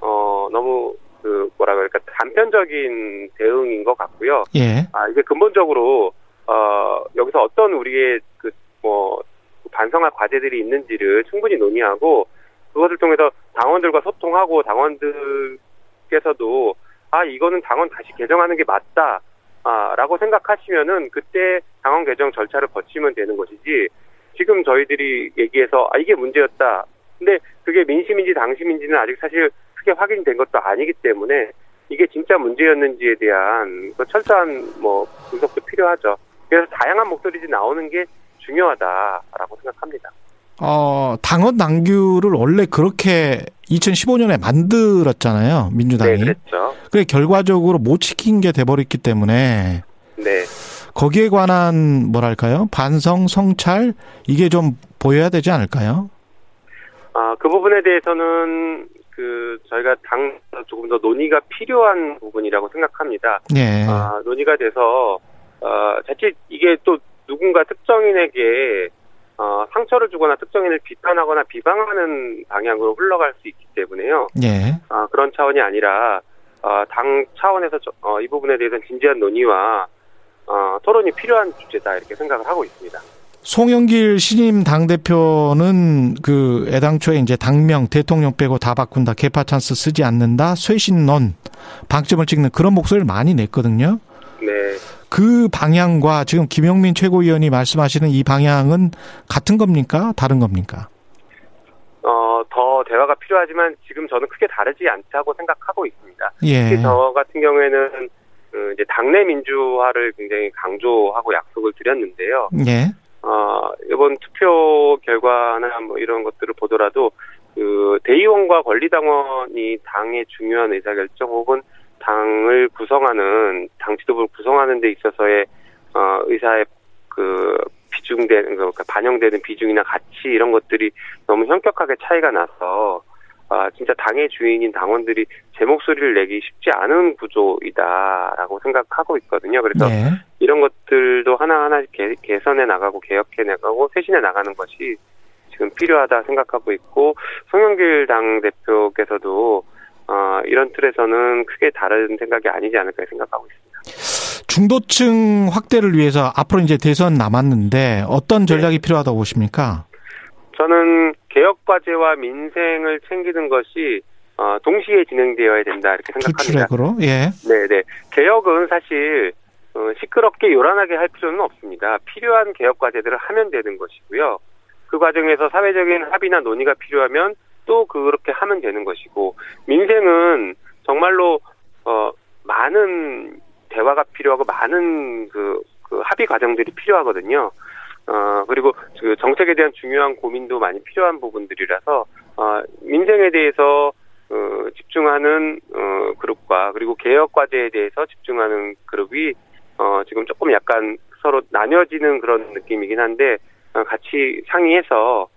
어, 너무 그 뭐라 그럴까 단편적인 대응인 것 같고요. 예. 아 이게 근본적으로 어 여기서 어떤 우리의 그 뭐 반성할 과제들이 있는지를 충분히 논의하고 그것을 통해서 당원들과 소통하고 당원들께서도 아 이거는 당원 다시 개정하는 게 맞다. 아, 라고 생각하시면은 그때 당원 개정 절차를 거치면 되는 것이지 지금 저희들이 얘기해서 아 이게 문제였다. 근데 그게 민심인지 당심인지는 아직 사실 크게 확인된 것도 아니기 때문에 이게 진짜 문제였는지에 대한 그 철저한 뭐 분석도 필요하죠. 그래서 다양한 목소리들이 나오는 게 중요하다라고 생각합니다. 어, 당원 당규를 원래 그렇게 2015년에 만들었잖아요. 민주당이. 네, 그랬죠. 그래 결과적으로 못 지킨 게 돼버렸기 때문에 네. 거기에 관한 뭐랄까요? 반성, 성찰 이게 좀 보여야 되지 않을까요? 아, 그 부분에 대해서는 그 저희가 당 조금 더 논의가 필요한 부분이라고 생각합니다. 네. 아, 논의가 돼서 어, 자칫 이게 또 누군가 특정인에게 어, 상처를 주거나 특정인을 비판하거나 비방하는 방향으로 흘러갈 수 있기 때문에요. 예. 아, 그런 차원이 아니라 어, 당 차원에서 저, 어, 이 부분에 대해서는 진지한 논의와 어, 토론이 필요한 주제다 이렇게 생각을 하고 있습니다. 송영길 신임 당 대표는 그 애당초에 이제 당명 대통령 빼고 다 바꾼다 개파 찬스 쓰지 않는다 쇄신론 방점을 찍는 그런 목소리를 많이 냈거든요. 네. 그 방향과 지금 김영민 최고위원이 말씀하시는 이 방향은 같은 겁니까? 다른 겁니까? 어, 더 대화가 필요하지만 지금 저는 크게 다르지 않다고 생각하고 있습니다. 예. 특히 저 같은 경우에는 그 이제 당내 민주화를 굉장히 강조하고 약속을 드렸는데요. 예. 어, 이번 투표 결과나 뭐 이런 것들을 보더라도 그 대의원과 권리당원이 당의 중요한 의사결정 혹은 당을 구성하는 당 지도부를 구성하는 데 있어서의 어, 의사의 그 비중되는 그 반영되는 비중이나 가치 이런 것들이 너무 현격하게 차이가 나서 아 진짜 당의 주인인 당원들이 제 목소리를 내기 쉽지 않은 구조이다라고 생각하고 있거든요. 그래서 네. 이런 것들도 하나하나 개, 개선해 나가고 개혁해 나가고 쇄신해 나가는 것이 지금 필요하다 생각하고 있고 송영길 당 대표께서도 어, 이런 틀에서는 크게 다른 생각이 아니지 않을까 생각하고 있습니다. 중도층 확대를 위해서 앞으로 이제 대선 남았는데 어떤 전략이 네. 필요하다고 보십니까? 저는 개혁 과제와 민생을 챙기는 것이 어, 동시에 진행되어야 된다 이렇게 생각합니다. 투트랙으로 예. 네네. 개혁은 사실 어, 시끄럽게 요란하게 할 필요는 없습니다. 필요한 개혁 과제들을 하면 되는 것이고요. 그 과정에서 사회적인 합의나 논의가 필요하면 또 그렇게 하면 되는 것이고 민생은 정말로 어 많은 대화가 필요하고 많은 그, 그 합의 과정들이 필요하거든요. 어 그리고 그 정책에 대한 중요한 고민도 많이 필요한 부분들이라서 어 민생에 대해서 어 집중하는 어 그룹과 그리고 개혁 과제에 대해서 집중하는 그룹이 어 지금 조금 약간 서로 나뉘어지는 그런 느낌이긴 한데 어, 같이 상의해서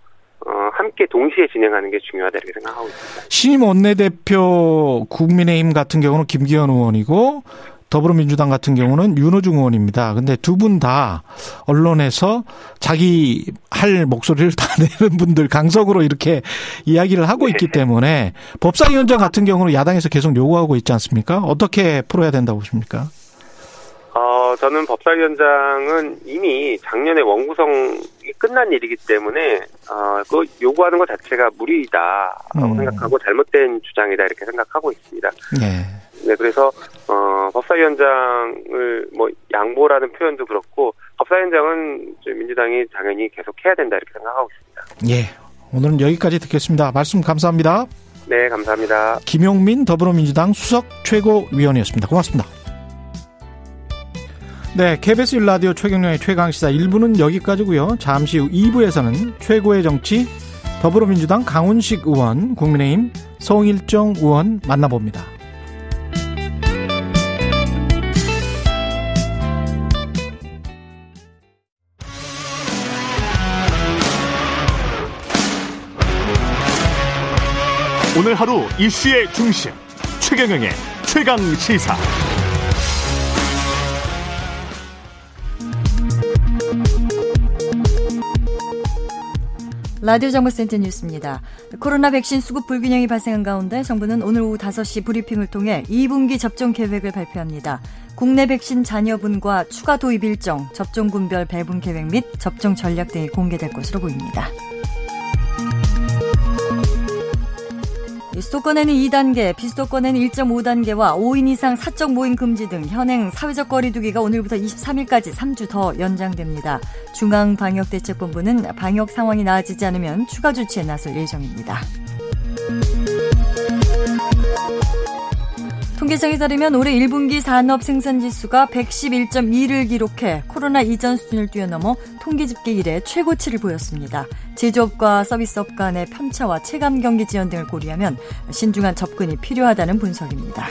어, 함께 동시에 진행하는 게 중요하다 이렇게 생각하고 있습니다. 신임 원내대표 국민의힘 같은 경우는 김기현 의원이고 더불어민주당 같은 경우는 윤호중 의원입니다. 근데 두 분 다 언론에서 자기 할 목소리를 다 내는 분들 강석으로 이렇게 이야기를 하고 있기 네. 때문에 법사위원장 같은 경우는 야당에서 계속 요구하고 있지 않습니까? 어떻게 풀어야 된다고 보십니까? 어, 저는 법사위원장은 이미 작년에 원구성이 끝난 일이기 때문에, 어, 그 요구하는 것 자체가 무리다라고 음. 생각하고 잘못된 주장이다 이렇게 생각하고 있습니다. 네. 네, 그래서, 어, 법사위원장을 뭐 양보라는 표현도 그렇고, 법사위원장은 민주당이 당연히 계속 해야 된다 이렇게 생각하고 있습니다. 예. 오늘은 여기까지 듣겠습니다. 말씀 감사합니다. 네, 감사합니다. 김용민 더불어민주당 수석 최고위원이었습니다. 고맙습니다. 네, KBS 일라디오 최경련의 최강시사 1부는 여기까지고요. 잠시 후 2부에서는 최고의 정치 더불어민주당 강훈식 의원, 국민의힘 송일정 의원 만나봅니다. 오늘 하루 이슈의 중심 최경영의 최강 시사. 라디오 정보센터 뉴스입니다. 코로나 백신 수급 불균형이 발생한 가운데 정부는 오늘 오후 5시 브리핑을 통해 2분기 접종 계획을 발표합니다. 국내 백신 잔여분과 추가 도입 일정, 접종군별 배분 계획 및 접종 전략 등이 공개될 것으로 보입니다. 수도권에는 2단계, 비수도권에는 1.5단계와 5인 이상 사적 모임 금지 등 현행 사회적 거리두기가 오늘부터 23일까지 3주 더 연장됩니다. 중앙방역대책본부는 방역 상황이 나아지지 않으면 추가 조치에 나설 예정입니다. 통계청에 따르면 올해 1분기 산업 생산 지수가 111.2를 기록해 코로나 이전 수준을 뛰어넘어 통계 집계 이래 최고치를 보였습니다. 제조업과 서비스업 간의 편차와 체감 경기 지연 등을 고려하면 신중한 접근이 필요하다는 분석입니다.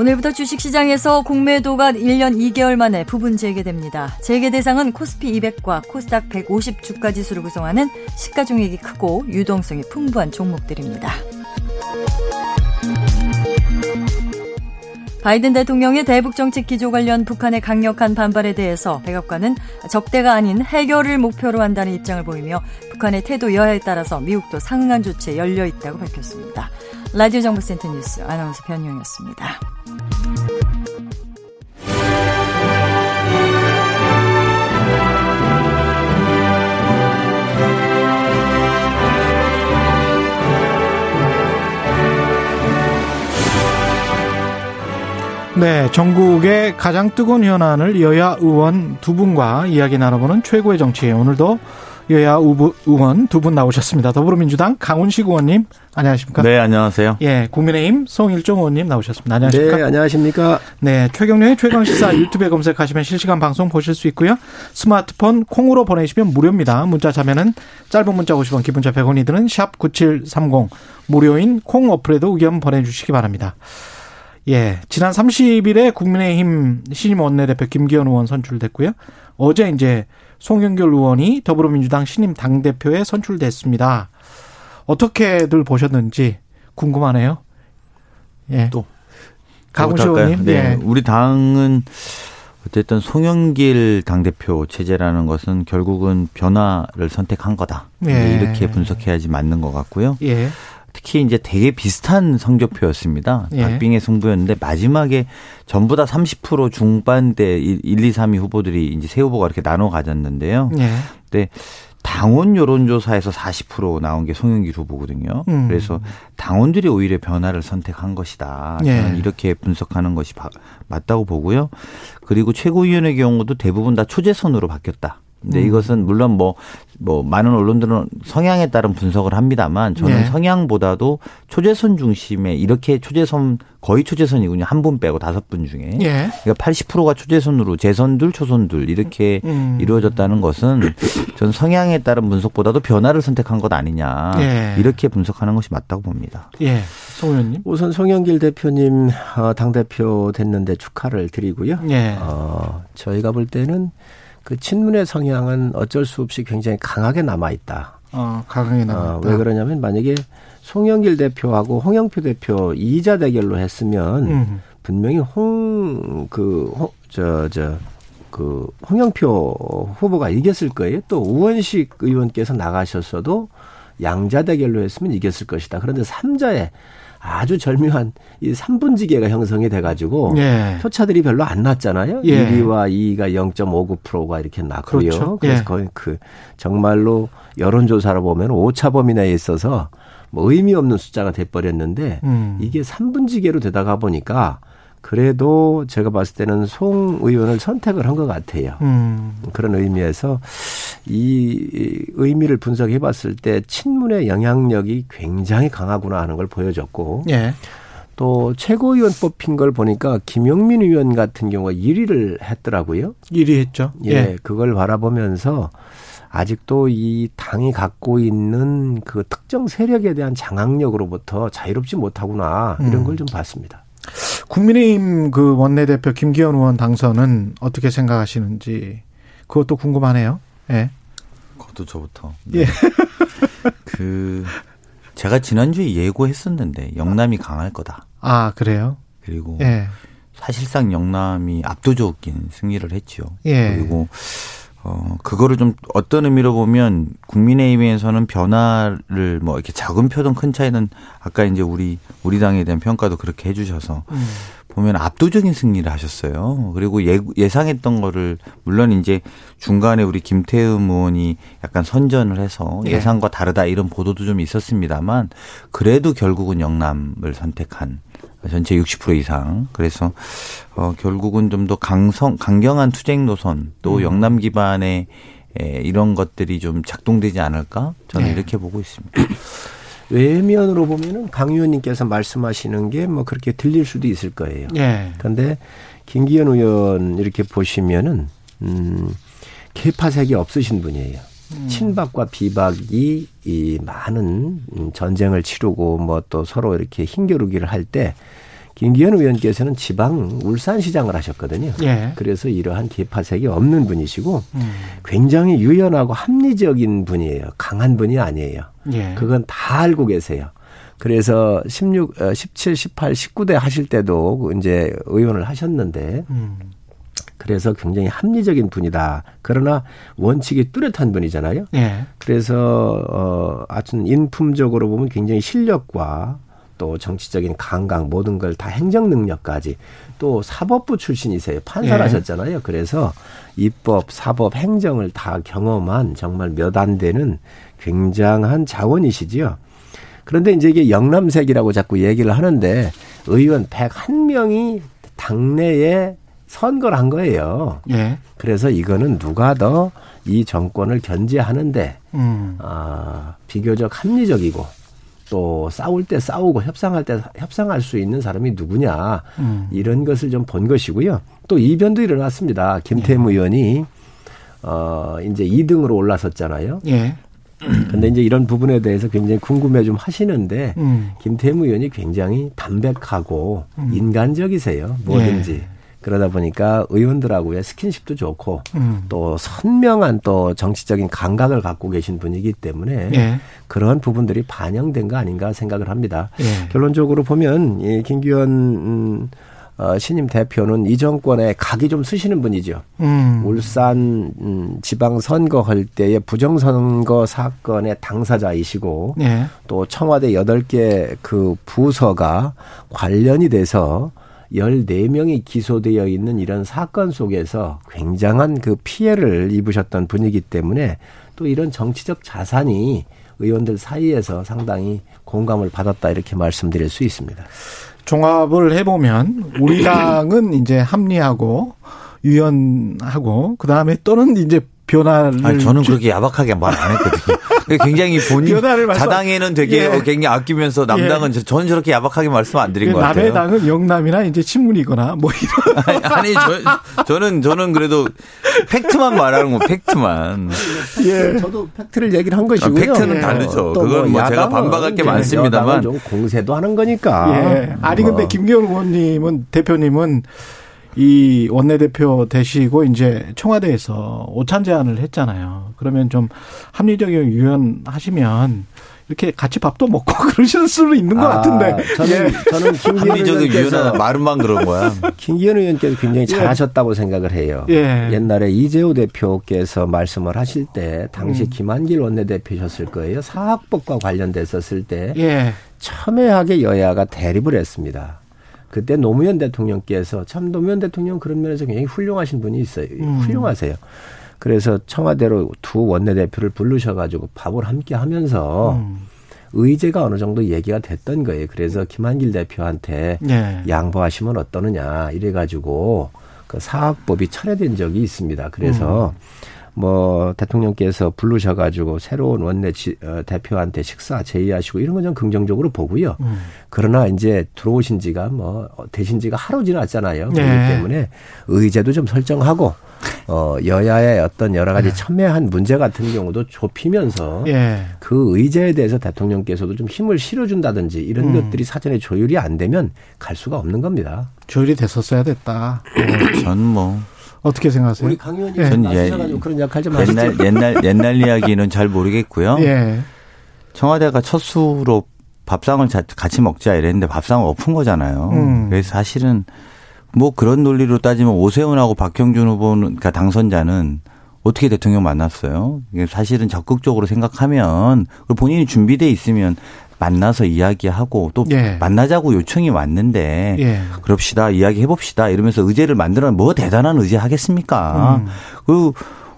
오늘부터 주식시장에서 공매도가 1년 2개월 만에 부분 재개됩니다. 재개 대상은 코스피 200과 코스닥 150 주가 지수를 구성하는 시가총액이 크고 유동성이 풍부한 종목들입니다. 바이든 대통령의 대북 정책 기조 관련 북한의 강력한 반발에 대해서 백악관은 적대가 아닌 해결을 목표로 한다는 입장을 보이며 북한의 태도 여하에 따라서 미국도 상응한 조치에 열려 있다고 밝혔습니다. 라디오 정보센터 뉴스 아나운서 변용이었습니다. 네, 전국의 가장 뜨거운 현안을 여야 의원 두 분과 이야기 나눠보는 최고의 정치. 오늘도 여야 의원 두 분 나오셨습니다. 더불어민주당 강훈식 의원님, 안녕하십니까? 네, 안녕하세요. 예, 국민의힘 송일종 의원님 나오셨습니다. 안녕하십니까? 네, 안녕하십니까? 네, 최경련의 최강시사 유튜브에 검색하시면 실시간 방송 보실 수 있고요. 스마트폰 콩으로 보내시면 무료입니다. 문자 자면은 짧은 문자 50원, 기본자 100원이 드는 샵 9730, 무료인 콩 어플에도 의견 보내주시기 바랍니다. 예, 지난 30일에 국민의힘 신임 원내대표 김기현 의원 선출됐고요. 어제 이제 송영길 의원이 더불어민주당 신임 당대표에 선출됐습니다. 어떻게들 보셨는지 궁금하네요. 예. 또 강훈 의원님. 네. 예. 우리 당은 어쨌든 송영길 당대표 체제라는 것은 결국은 변화를 선택한 거다. 예. 이렇게 분석해야지 맞는 것 같고요. 예. 특히 이제 되게 비슷한 성적표였습니다. 예. 박빙의 승부였는데 마지막에 전부 다 30% 중반대 1, 2, 3위 후보들이 이제 세 후보가 이렇게 나눠 가졌는데요. 예. 근데 당원 여론조사에서 40% 나온 게 송영길 후보거든요. 음. 그래서 당원들이 오히려 변화를 선택한 것이다. 저는 예. 이렇게 분석하는 것이 맞다고 보고요. 그리고 최고위원의 경우도 대부분 다 초재선으로 바뀌었다. 근데 음. 이것은 물론 뭐 뭐 많은 언론들은 성향에 따른 분석을 합니다만 저는 네. 성향보다도 초재선 중심에 이렇게 초재선 거의 초재선이군요. 한 분 빼고 다섯 분 중에. 예. 그러니까 80%가 초재선으로 재선들 초선들 이렇게 음. 이루어졌다는 것은 전 성향에 따른 분석보다도 변화를 선택한 것 아니냐. 예. 이렇게 분석하는 것이 맞다고 봅니다. 예. 송 의원님. 우선 송영길 대표님 어, 당대표 됐는데 축하를 드리고요. 예. 어, 저희가 볼 때는 그 친문의 성향은 어쩔 수 없이 굉장히 강하게 남아 있다. 어, 강하게 남아 있다. 어, 왜 그러냐면 만약에 송영길 대표하고 홍영표 대표 이자 대결로 했으면 음. 분명히 홍 그 저 저 그 홍영표 후보가 이겼을 거예요. 또 우원식 의원께서 나가셨어도 양자 대결로 했으면 이겼을 것이다. 그런데 삼자에 아주 절묘한 이 3분지계가 형성이 돼가지고 예. 표차들이 별로 안 났잖아요. 예. 1위와 2위가 0.59%가 이렇게 났고요. 그렇죠. 그래서 예. 거의 그 정말로 여론조사로 보면 오차 범위 내에 있어서 뭐 의미 없는 숫자가 돼버렸는데 음. 이게 3분지계로 되다가 보니까 그래도 제가 봤을 때는 송 의원을 선택을 한 것 같아요. 음. 그런 의미에서 이 의미를 분석해 봤을 때 친문의 영향력이 굉장히 강하구나 하는 걸 보여줬고 예. 또 최고위원 뽑힌 걸 보니까 김용민 의원 같은 경우가 1위를 했더라고요. 1위 했죠. 예, 예. 그걸 바라보면서 아직도 이 당이 갖고 있는 그 특정 세력에 대한 장악력으로부터 자유롭지 못하구나 이런 음. 걸좀 봤습니다. 국민의힘 그 원내대표 김기현 의원 당선은 어떻게 생각하시는지 그것도 궁금하네요. 예. 그것도 저부터. 네. 예. 그 제가 지난주에 예고했었는데 영남이 강할 거다. 아 그래요? 그리고 예. 사실상 영남이 압도적인 승리를 했죠. 예. 그리고 어, 그거를 좀 어떤 의미로 보면 국민의힘에서는 변화를 뭐 이렇게 작은 표든 큰 차이는 아까 이제 우리 우리 당에 대한 평가도 그렇게 해주셔서 음. 보면 압도적인 승리를 하셨어요. 그리고 예, 예상했던 거를 물론 이제 중간에 우리 김태흠 의원이 약간 선전을 해서 예. 예상과 다르다 이런 보도도 좀 있었습니다만 그래도 결국은 영남을 선택한 전체 60% 이상. 그래서 어 결국은 좀 더 강성 강경한 투쟁 노선 또 음. 영남 기반의 에, 이런 것들이 좀 작동되지 않을까 저는 네. 이렇게 보고 있습니다. 외면으로 보면은 강 의원님께서 말씀하시는 게 뭐 그렇게 들릴 수도 있을 거예요. 예. 그런데 김기현 의원 이렇게 보시면은 음 개파색이 없으신 분이에요. 음. 친박과 비박이 이 많은 전쟁을 치르고 뭐 또 서로 이렇게 힘겨루기를 할 때 김기현 의원께서는 지방 울산시장을 하셨거든요. 예. 그래서 이러한 개파색이 없는 분이시고 음. 굉장히 유연하고 합리적인 분이에요. 강한 분이 아니에요. 예. 그건 다 알고 계세요. 그래서 16, 17, 18, 19대 하실 때도 이제 의원을 하셨는데 음. 그래서 굉장히 합리적인 분이다. 그러나 원칙이 뚜렷한 분이잖아요. 예. 그래서 어 하여튼 인품적으로 보면 굉장히 실력과 또 정치적인 강강 모든 걸 다 행정 능력까지 또 사법부 출신이세요. 판사를 예. 하셨잖아요. 그래서 입법, 사법, 행정을 다 경험한 정말 몇 안 되는 굉장한 자원이시지요. 그런데 이제 이게 영남색이라고 자꾸 얘기를 하는데 의원 101명이 당내에 선거를 한 거예요. 예. 그래서 이거는 누가 더 이 정권을 견제하는데 음. 아, 비교적 합리적이고 또 싸울 때 싸우고 협상할 때 협상할 수 있는 사람이 누구냐 음. 이런 것을 좀 본 것이고요. 또 이변도 일어났습니다. 김태무 예. 의원이 어 이제 2등으로 올라섰잖아요. 예. 근데 이제 이런 부분에 대해서 굉장히 궁금해 좀 하시는데 음. 김태무 의원이 굉장히 담백하고 음. 인간적이세요. 뭐든지. 예. 그러다 보니까 의원들하고의 스킨십도 좋고 음. 또 선명한 또 정치적인 감각을 갖고 계신 분이기 때문에 예. 그런 부분들이 반영된 거 아닌가 생각을 합니다. 예. 결론적으로 보면 이 김기현 음, 어, 신임 대표는 이 정권에 각이 좀 쓰시는 분이죠. 음. 울산 음, 지방 선거 할 때의 부정선거 사건의 당사자이시고 예. 또 청와대 여덟 개 그 부서가 관련이 돼서 14명이 기소되어 있는 이런 사건 속에서 굉장한 그 피해를 입으셨던 분이기 때문에 또 이런 정치적 자산이 의원들 사이에서 상당히 공감을 받았다 이렇게 말씀드릴 수 있습니다. 종합을 해보면 우리 당은 이제 합리하고 유연하고 그 다음에 또는 이제 변화를 아니, 저는 그렇게 야박하게 말 안 했거든요. 굉장히 본인 자당에는 되게 예. 굉장히 아끼면서 남당은 예. 저는 저렇게 야박하게 말씀 안 드린 예, 것 같아요. 남의 당은 영남이나 이제 친문이거나 뭐 이런. 아니, 아니 저, 저는 저는 그래도 팩트만 말하는 거 팩트만. 예. 저도 팩트를 얘기를 한 것이고요. 아, 팩트는 예. 다르죠. 그건 뭐, 뭐 제가 반박할 게 많습니다만 좀 공세도 하는 거니까. 예. 아니 근데 뭐. 김기현 의원님은 대표님은 이 원내대표 되시고 이제 청와대에서 오찬 제안을 했잖아요. 그러면 좀 합리적이고 유연하시면 이렇게 같이 밥도 먹고 그러실 수는 있는 것 아, 같은데. 저는, 예. 저는 김기현 의원께서 말은만 그런 거야. 김기현 의원께서 굉장히 예. 잘하셨다고 예. 생각을 해요. 예. 옛날에 이재호 대표께서 말씀을 하실 때 당시 음. 김한길 원내대표셨을 거예요. 사학법과 관련됐었을 때 예. 첨예하게 여야가 대립을 했습니다. 그때 노무현 대통령께서 참 노무현 대통령 그런 면에서 굉장히 훌륭하신 분이 있어요. 음. 훌륭하세요. 그래서 청와대로 두 원내대표를 부르셔가지고 밥을 함께 하면서 음. 의제가 어느 정도 얘기가 됐던 거예요. 그래서 김한길 대표한테 네. 양보하시면 어떠느냐 이래가지고 그 사학법이 철회된 적이 있습니다. 그래서 음. 뭐 대통령께서 부르셔 가지고 새로운 원내 지, 어, 대표한테 식사 제의하시고 이런 건 좀 긍정적으로 보고요. 음. 그러나 이제 들어오신 지가 뭐 되신 지가 하루 지났잖아요. 네. 그렇기 때문에 의제도 좀 설정하고 어 여야의 어떤 여러 가지 네. 첨예한 문제 같은 경우도 좁히면서 예. 그 의제에 대해서 대통령께서도 좀 힘을 실어준다든지 이런 음. 것들이 사전에 조율이 안 되면 갈 수가 없는 겁니다. 조율이 됐었어야 됐다. 전 뭐 어떻게 생각하세요? 우리 강 의원님 전 예, 그런 역할 좀 옛날 하시죠. 옛날 옛날 이야기는 잘 모르겠고요. 예. 청와대가 첫 수로 밥상을 같이 먹자 이랬는데 밥상을 엎은 거잖아요. 음. 그래서 사실은 뭐 그런 논리로 따지면 오세훈하고 박형준 후보는 그러니까 당선자는 어떻게 대통령 만났어요? 사실은 적극적으로 생각하면 본인이 준비돼 있으면 만나서 이야기하고 또 예. 만나자고 요청이 왔는데 예. 그럽시다 이야기해 봅시다 이러면서 의제를 만들어 뭐 대단한 의제 하겠습니까? 음. 그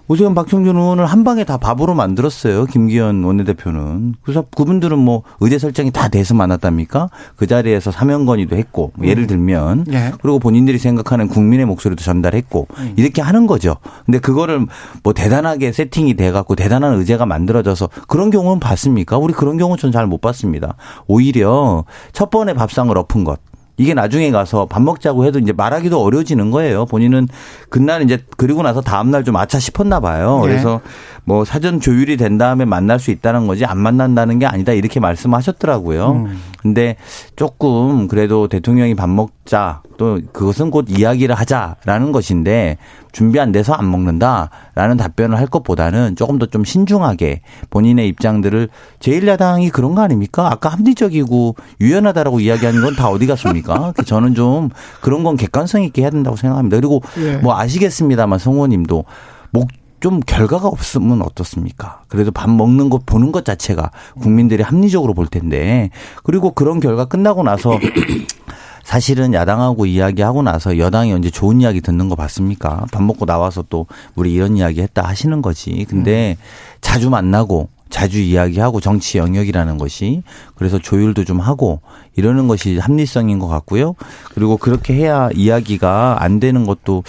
오세훈 박형준 의원을 한 방에 다 밥으로 만들었어요. 김기현 원내대표는. 그래서 그분들은 뭐 의제 설정이 다 돼서 만났답니까? 그 자리에서 사면 건의도 했고 뭐 예를 음. 들면 네. 그리고 본인들이 생각하는 국민의 목소리도 전달했고 음. 이렇게 하는 거죠. 근데 그거를 뭐 대단하게 세팅이 돼 갖고 대단한 의제가 만들어져서 그런 경우는 봤습니까? 우리 그런 경우 는잘못 봤습니다. 오히려 첫 번에 밥상을 엎은 것 이게 나중에 가서 밥 먹자고 해도 이제 말하기도 어려워지는 거예요. 본인은 그날 이제 그리고 나서 다음날 좀 아차 싶었나 봐요. 네. 그래서 뭐 사전 조율이 된 다음에 만날 수 있다는 거지 안 만난다는 게 아니다 이렇게 말씀하셨더라고요. 음. 근데 조금 그래도 대통령이 밥 먹자 또 그것은 곧 이야기를 하자라는 것인데 준비 안 돼서 안 먹는다라는 답변을 할 것보다는 조금 더 좀 신중하게 본인의 입장들을 제1야당이 그런 거 아닙니까? 아까 합리적이고 유연하다라고 이야기하는 건 다 어디 갔습니까? 저는 좀 그런 건 객관성 있게 해야 된다고 생각합니다. 그리고 예. 뭐 아시겠습니다만 성우님도 목, 좀 결과가 없으면 어떻습니까? 그래도 밥 먹는 것 보는 것 자체가 국민들이 합리적으로 볼 텐데 그리고 그런 결과 끝나고 나서 사실은 야당하고 이야기하고 나서 여당이 언제 좋은 이야기 듣는 거 봤습니까? 밥 먹고 나와서 또 우리 이런 이야기 했다 하시는 거지. 근데 음. 자주 만나고 자주 이야기하고 정치 영역이라는 것이 그래서 조율도 좀 하고 이러는 것이 합리성인 것 같고요. 그리고 그렇게 해야 이야기가 안 되는 것도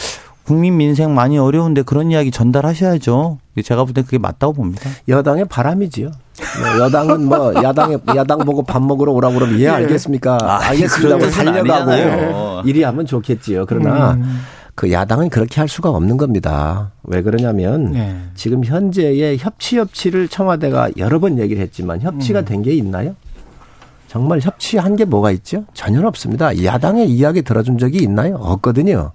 국민 민생 많이 어려운데 그런 이야기 전달하셔야죠. 제가 볼때 그게 맞다고 봅니다. 여당의 바람이지요. 뭐 여당은 뭐 야당에 야당 보고 밥 먹으러 오라고 그러면 예, 예. 알겠습니까? 아, 알겠습니다. 뭐 달려가고 이리 하면 좋겠지요. 그러나 음. 그 야당은 그렇게 할 수가 없는 겁니다. 왜 그러냐면 네. 지금 현재의 협치 협치를 청와대가 여러 번 얘기를 했지만 협치가 음. 된게 있나요? 정말 협치한 게 뭐가 있죠? 전혀 없습니다. 야당의 이야기 들어준 적이 있나요? 없거든요.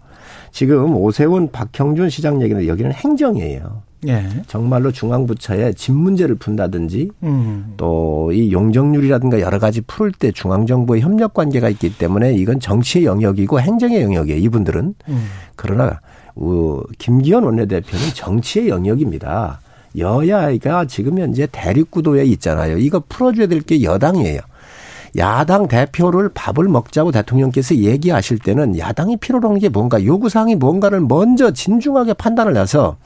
지금 오세훈 박형준 시장 얘기는 여기는 행정이에요. 예. 정말로 중앙부처에 집 문제를 푼다든지 음. 또이 용적률이라든가 여러 가지 풀 때 중앙정부의 협력 관계가 있기 때문에 이건 정치의 영역이고 행정의 영역이에요. 이분들은. 음. 그러나 어, 김기현 원내대표는 정치의 영역입니다. 여야가 지금 현재 대립구도에 있잖아요. 이거 풀어줘야 될 게 여당이에요. 야당 대표를 밥을 먹자고 대통령께서 얘기하실 때는 야당이 필요로 하는 게 뭔가 요구사항이 뭔가를 먼저 진중하게 판단을 해서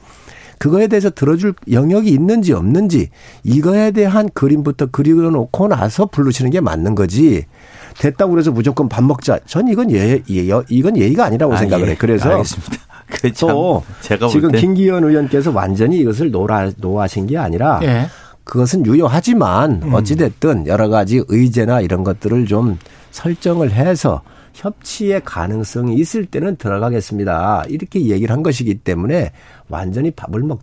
그거에 대해서 들어줄 영역이 있는지 없는지 이거에 대한 그림부터 그려놓고 나서 부르시는 게 맞는 거지. 됐다고 그래서 무조건 밥 먹자. 전 이건 예, 예 이건 예의가 아니라고 아, 생각을 예. 해. 그래서 알겠습니다. 또 제가 지금 김기현 의원께서 완전히 이것을 노라 노하신 게 아니라 예. 그것은 유효하지만 음. 어찌됐든 여러 가지 의제나 이런 것들을 좀 설정을 해서 협치의 가능성이 있을 때는 들어가겠습니다. 이렇게 얘기를 한 것이기 때문에 완전히 밥을 먹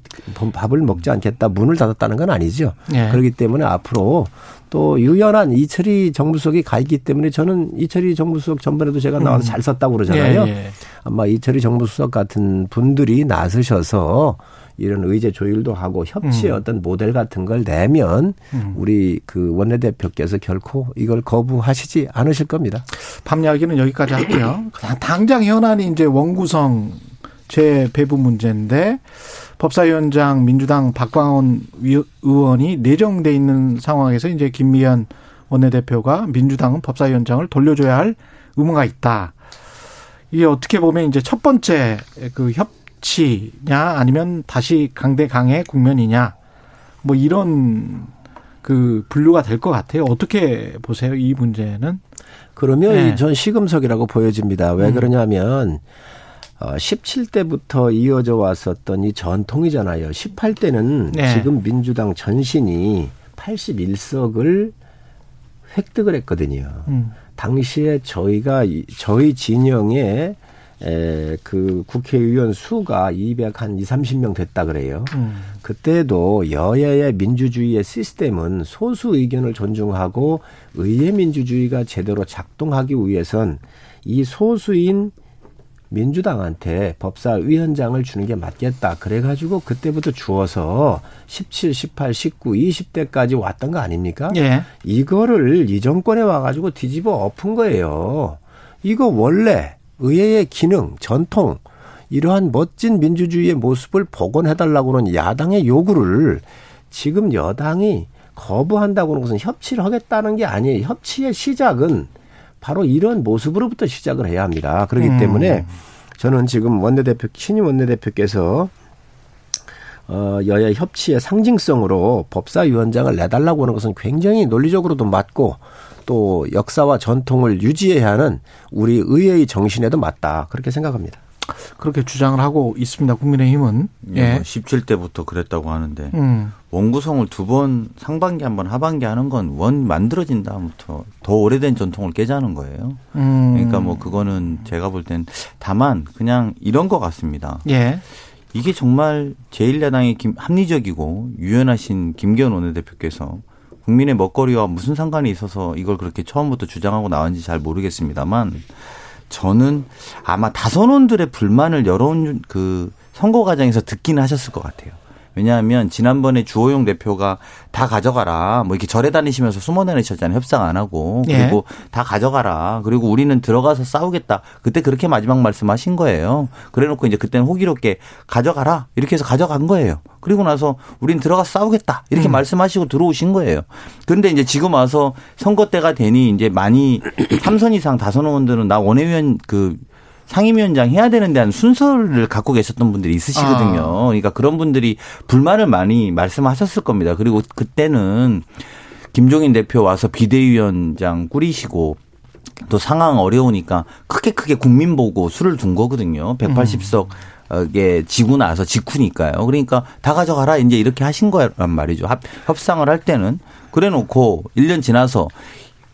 밥을 먹지 않겠다 문을 닫았다는 건 아니죠. 네. 그렇기 때문에 앞으로 또 유연한 이철이 정부수석이 가 있기 때문에 저는 이철이 정부수석 전번에도 제가 나와서 음. 잘 썼다고 그러잖아요. 네, 네. 아마 이철이 정부수석 같은 분들이 나서셔서 이런 의제 조율도 하고 협치의 음. 어떤 모델 같은 걸 내면 음. 우리 그 원내대표께서 결코 이걸 거부하시지 않으실 겁니다. 밤 이야기는 여기까지 하고요. 당장 현안이 이제 원구성 재배부 문제인데 법사위원장 민주당 박광원 의원이 내정돼 있는 상황에서 이제 김미연 원내대표가 민주당은 법사위원장을 돌려줘야 할 의무가 있다. 이게 어떻게 보면 이제 첫 번째 그 협 정치냐 아니면 다시 강대 강의 국면이냐 뭐 이런 그 분류가 될 것 같아요. 어떻게 보세요 이 문제는? 그러면 네. 전 시금석이라고 보여집니다. 왜 음. 그러냐면 어 17대부터 이어져 왔었던 이 전통이잖아요. 18대는 네. 지금 민주당 전신이 81석을 획득을 했거든요. 음. 당시에 저희가 저희 진영의 에, 그 국회의원 수가 200한 2, 30명 됐다 그래요. 음. 그때도 여야의 민주주의의 시스템은 소수 의견을 존중하고 의회 민주주의가 제대로 작동하기 위해선 이 소수인 민주당한테 법사위원장을 주는 게 맞겠다. 그래가지고 그때부터 주어서 17, 18, 19, 20대까지 왔던 거 아닙니까? 예. 이거를 이 정권에 와가지고 뒤집어 엎은 거예요. 이거 원래 의회의 기능, 전통 이러한 멋진 민주주의의 모습을 복원해달라고 하는 야당의 요구를 지금 여당이 거부한다고 하는 것은 협치를 하겠다는 게 아니에요. 협치의 시작은 바로 이런 모습으로부터 시작을 해야 합니다. 그렇기 음. 때문에 저는 지금 원내대표, 신임 원내대표께서 어, 여야 협치의 상징성으로 법사위원장을 내달라고 하는 것은 굉장히 논리적으로도 맞고 또 역사와 전통을 유지해야 하는 우리 의회의 정신에도 맞다. 그렇게 생각합니다. 그렇게 주장을 하고 있습니다. 국민의힘은. 예. 뭐 17대부터 그랬다고 하는데 음. 원구성을 두 번 상반기 한 번 하반기 하는 건 원 만들어진 다음부터 더 오래된 전통을 깨자는 거예요. 음. 그러니까 뭐 그거는 제가 볼 땐 다만 그냥 이런 것 같습니다. 예. 이게 정말 제1야당의 김, 합리적이고 유연하신 김기현 원내대표께서 국민의 먹거리와 무슨 상관이 있어서 이걸 그렇게 처음부터 주장하고 나왔는지 잘 모르겠습니다만 저는 아마 다선원들의 불만을 여러운 그 선거 과정에서 듣기는 하셨을 것 같아요. 왜냐하면 지난번에 주호영 대표가 다 가져가라. 뭐 이렇게 절에 다니시면서 숨어 다니셨잖아요. 협상 안 하고. 예. 그리고 예. 다 가져가라. 그리고 우리는 들어가서 싸우겠다. 그때 그렇게 마지막 말씀하신 거예요. 그래 놓고 이제 그때는 호기롭게 가져가라. 이렇게 해서 가져간 거예요. 그리고 나서 우린 들어가서 싸우겠다. 이렇게 음. 말씀하시고 들어오신 거예요. 그런데 이제 지금 와서 선거 때가 되니 이제 많이 3선 이상 다선 의원들은 나 원외위원 그 상임위원장 해야 되는데 하는 순서를 갖고 계셨던 분들이 있으시거든요. 아. 그러니까 그런 분들이 불만을 많이 말씀하셨을 겁니다. 그리고 그때는 김종인 대표 와서 비대위원장 꾸리시고 또 상황 어려우니까 크게 크게 국민 보고 수를 둔 거거든요. 180석 에 지고 나서 직후니까요. 그러니까 다 가져가라 이제 이렇게 하신 거란 말이죠. 협상을 할 때는 그래 놓고 1년 지나서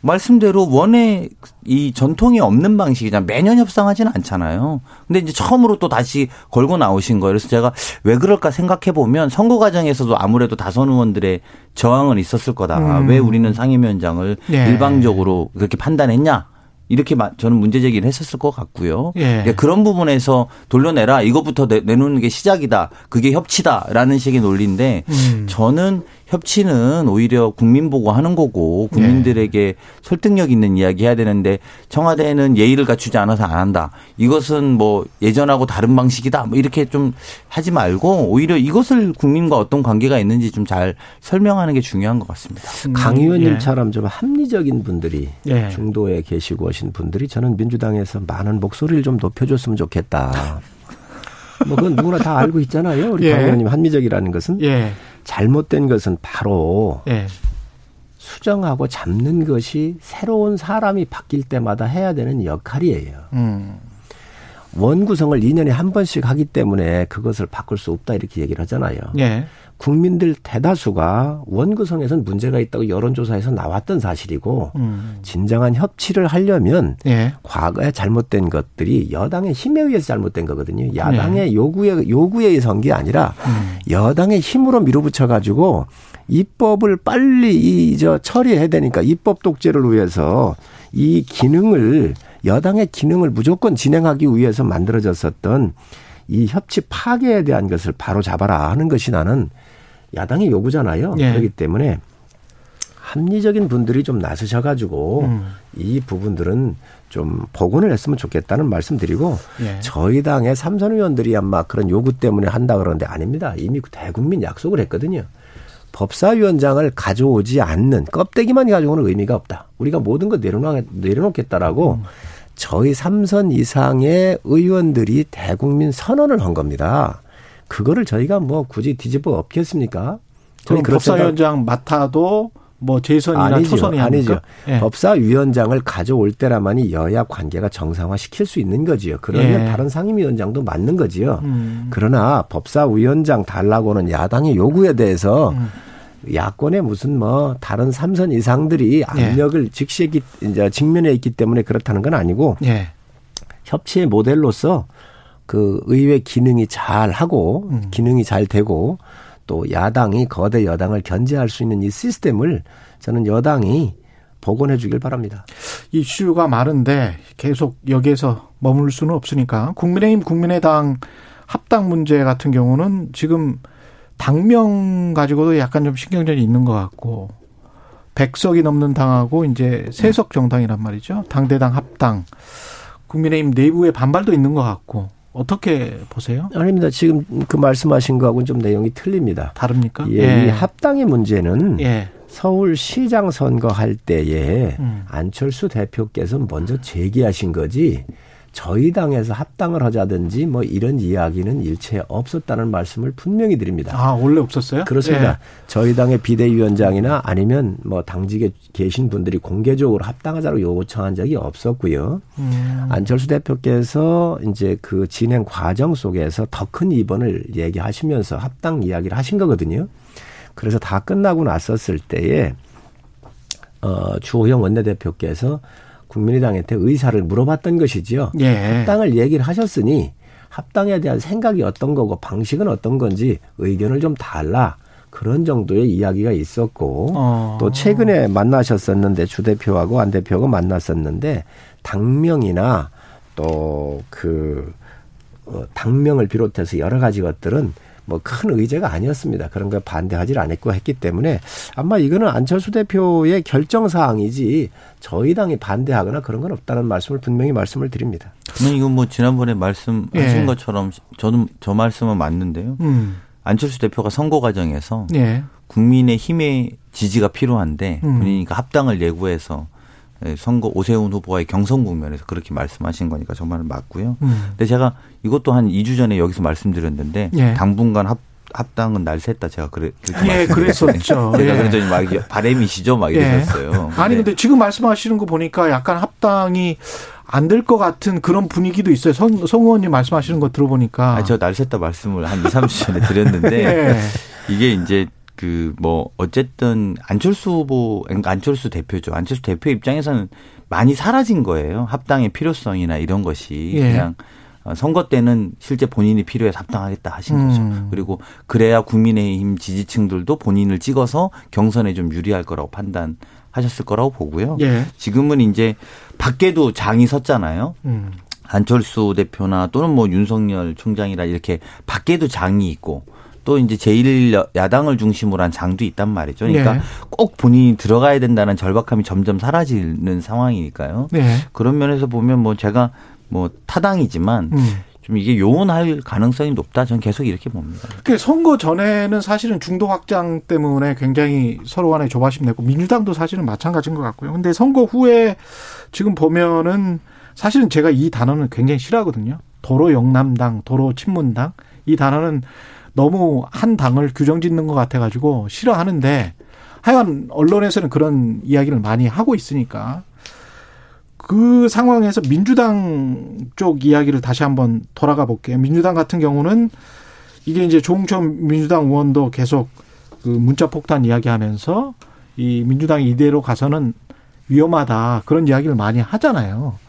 말씀대로 원에 이 전통이 없는 방식이잖아. 매년 협상하지는 않잖아요. 근데 이제 처음으로 또 다시 걸고 나오신 거예요. 그래서 제가 왜 그럴까 생각해 보면 선거 과정에서도 아무래도 다선 의원들의 저항은 있었을 거다. 음. 왜 우리는 상임위원장을 네. 일방적으로 그렇게 판단했냐? 이렇게 저는 문제 제기를 했었을 것 같고요. 예. 그런 부분에서 돌려내라. 이것부터 내놓는 게 시작이다. 그게 협치다라는 식의 논리인데 음. 저는 협치는 오히려 국민 보고 하는 거고 국민들에게 네. 설득력 있는 이야기 해야 되는데 청와대는 예의를 갖추지 않아서 안 한다. 이것은 뭐 예전하고 다른 방식이다. 뭐 이렇게 좀 하지 말고 오히려 이것을 국민과 어떤 관계가 있는지 좀 잘 설명하는 게 중요한 것 같습니다. 음, 강 의원님처럼 예. 좀 합리적인 분들이 예. 중도에 계시고 오신 분들이 저는 민주당에서 많은 목소리를 좀 높여줬으면 좋겠다. 뭐 그건 누구나 다 알고 있잖아요. 우리 예. 강 의원님 합리적이라는 것은. 예. 잘못된 것은 바로 네. 수정하고 잡는 것이 새로운 사람이 바뀔 때마다 해야 되는 역할이에요. 음. 원 구성을 2년에 한 번씩 하기 때문에 그것을 바꿀 수 없다 이렇게 얘기를 하잖아요. 네. 국민들 대다수가 원구성에선 문제가 있다고 여론조사에서 나왔던 사실이고 음. 진정한 협치를 하려면 예. 과거에 잘못된 것들이 여당의 힘에 의해서 잘못된 거거든요. 야당의 예. 요구에 요구에 의해서한 게 아니라 음. 여당의 힘으로 밀어붙여 가지고 입법을 빨리 이 저 처리해야 되니까 입법 독재를 위해서 이 기능을 여당의 기능을 무조건 진행하기 위해서 만들어졌었던 이 협치 파괴에 대한 것을 바로 잡아라 하는 것이 나는 야당의 요구잖아요. 예. 그렇기 때문에 합리적인 분들이 좀 나서셔가지고 음. 이 부분들은 좀 복원을 했으면 좋겠다는 말씀드리고 예. 저희 당의 삼선 의원들이 아마 그런 요구 때문에 한다 그러는데 아닙니다. 이미 대국민 약속을 했거든요. 법사위원장을 가져오지 않는 껍데기만 가지고는 의미가 없다. 우리가 모든 걸 내려놓, 내려놓겠다라고 음. 저희 삼선 이상의 의원들이 대국민 선언을 한 겁니다. 그거를 저희가 뭐 굳이 뒤집어 엎겠습니까? 저희 법사위원장 맡아도 뭐 재선이나 아니죠. 초선이 아니죠. 예. 법사위원장을 가져올 때라만이 여야 관계가 정상화 시킬 수 있는 거지요. 그러면 예. 다른 상임위원장도 맞는 거지요. 음. 그러나 법사위원장 달라고는 야당의 요구에 대해서 음. 야권의 무슨 뭐 다른 삼선 이상들이 예. 압력을 예. 즉시 이제 직면해 있기 때문에 그렇다는 건 아니고 예. 협치의 모델로서 그 의회 기능이 잘 하고 음. 기능이 잘 되고 또 야당이 거대 여당을 견제할 수 있는 이 시스템을 저는 여당이 복원해 주길 바랍니다. 이슈가 많은데 계속 여기에서 머물 수는 없으니까 국민의힘 국민의당 합당 문제 같은 경우는 지금 당명 가지고도 약간 좀 신경전이 있는 것 같고 백석이 넘는 당하고 이제 세석 정당이란 말이죠. 당대당 합당 국민의힘 내부에 반발도 있는 것 같고 어떻게 보세요? 아닙니다. 지금 그 말씀하신 거하고는 좀 내용이 틀립니다. 다릅니까? 예, 예. 이 합당의 문제는 예. 서울시장 선거할 때에 음. 안철수 대표께서 먼저 제기하신 거지 저희 당에서 합당을 하자든지 뭐 이런 이야기는 일체 없었다는 말씀을 분명히 드립니다. 아, 원래 없었어요? 그렇습니다. 네. 저희 당의 비대위원장이나 아니면 뭐 당직에 계신 분들이 공개적으로 합당하자고 요청한 적이 없었고요. 음. 안철수 대표께서 이제 그 진행 과정 속에서 더큰 이번을 얘기하시면서 합당 이야기를 하신 거거든요. 그래서 다 끝나고 났었을 때에 어, 주호영 원내대표께서 국민의당한테 의사를 물어봤던 것이지요. 예. 합당을 얘기를 하셨으니 합당에 대한 생각이 어떤 거고 방식은 어떤 건지 의견을 좀 달라. 그런 정도의 이야기가 있었고 어. 또 최근에 만나셨었는데 주 대표하고 안 대표가 만났었는데 당명이나 또그 어, 당명을 비롯해서 여러 가지 것들은 뭐 큰 의제가 아니었습니다. 그런 걸 반대하지 않았고 했기 때문에 아마 이거는 안철수 대표의 결정 사항이지 저희 당이 반대하거나 그런 건 없다는 말씀을 분명히 말씀을 드립니다. 저는 이건 뭐 지난번에 말씀하신 예. 것처럼 저는 저 말씀은 맞는데요. 음. 안철수 대표가 선거 과정에서 예. 국민의 힘의 지지가 필요한데 음. 본인이 합당을 예고해서 예, 선거 오세훈 후보와의 경선 국면에서 그렇게 말씀하신 거니까 정말 맞고요. 음. 근데 제가 이것도 한 2주 전에 여기서 말씀드렸는데 예. 당분간 합 합당은 날 샜다 제가 그래 예 그랬었죠. 제가 예. 그랬더니 막 바램이시죠 막 예. 이러셨어요. 아니 근데 지금 말씀하시는 거 보니까 약간 합당이 안 될 것 같은 그런 분위기도 있어요. 성, 성 의원님 말씀하시는 거 들어보니까. 아, 저날 샜다 말씀을 한 2, 3주 전에 드렸는데 예. 이게 이제 그 뭐 어쨌든 안철수 후보 그러니까 안철수 대표죠. 안철수 대표 입장에서는 많이 사라진 거예요. 합당의 필요성이나 이런 것이 예. 그냥 어, 선거 때는 실제 본인이 필요해서 합당하겠다 하신 음. 거죠. 그리고 그래야 국민의힘 지지층들도 본인을 찍어서 경선에 좀 유리할 거라고 판단하셨을 거라고 보고요. 예. 지금은 이제 밖에도 장이 섰잖아요. 음. 안철수 대표나 또는 뭐 윤석열 총장이라 이렇게 밖에도 장이 있고 또 이제 제일 야당을 중심으로 한 장도 있단 말이죠. 그러니까 네. 꼭 본인이 들어가야 된다는 절박함이 점점 사라지는 상황이니까요. 네. 그런 면에서 보면 뭐 제가 뭐 타당이지만 음. 좀 이게 요원할 가능성이 높다. 저는 계속 이렇게 봅니다. 그 선거 전에는 사실은 중도 확장 때문에 굉장히 서로 간에 조바심 내고 민주당도 사실은 마찬가지인 것 같고요. 근데 선거 후에 지금 보면은 사실은 제가 이 단어는 굉장히 싫어하거든요. 도로 영남당, 도로 친문당 이 단어는 너무 한 당을 규정 짓는 것 같아가지고 싫어하는데 하여간 언론에서는 그런 이야기를 많이 하고 있으니까 그 상황에서 민주당 쪽 이야기를 다시 한번 돌아가 볼게요. 민주당 같은 경우는 이게 이제 조홍천 민주당 의원도 계속 그 문자 폭탄 이야기하면서 이 민주당이 이대로 가서는 위험하다 그런 이야기를 많이 하잖아요.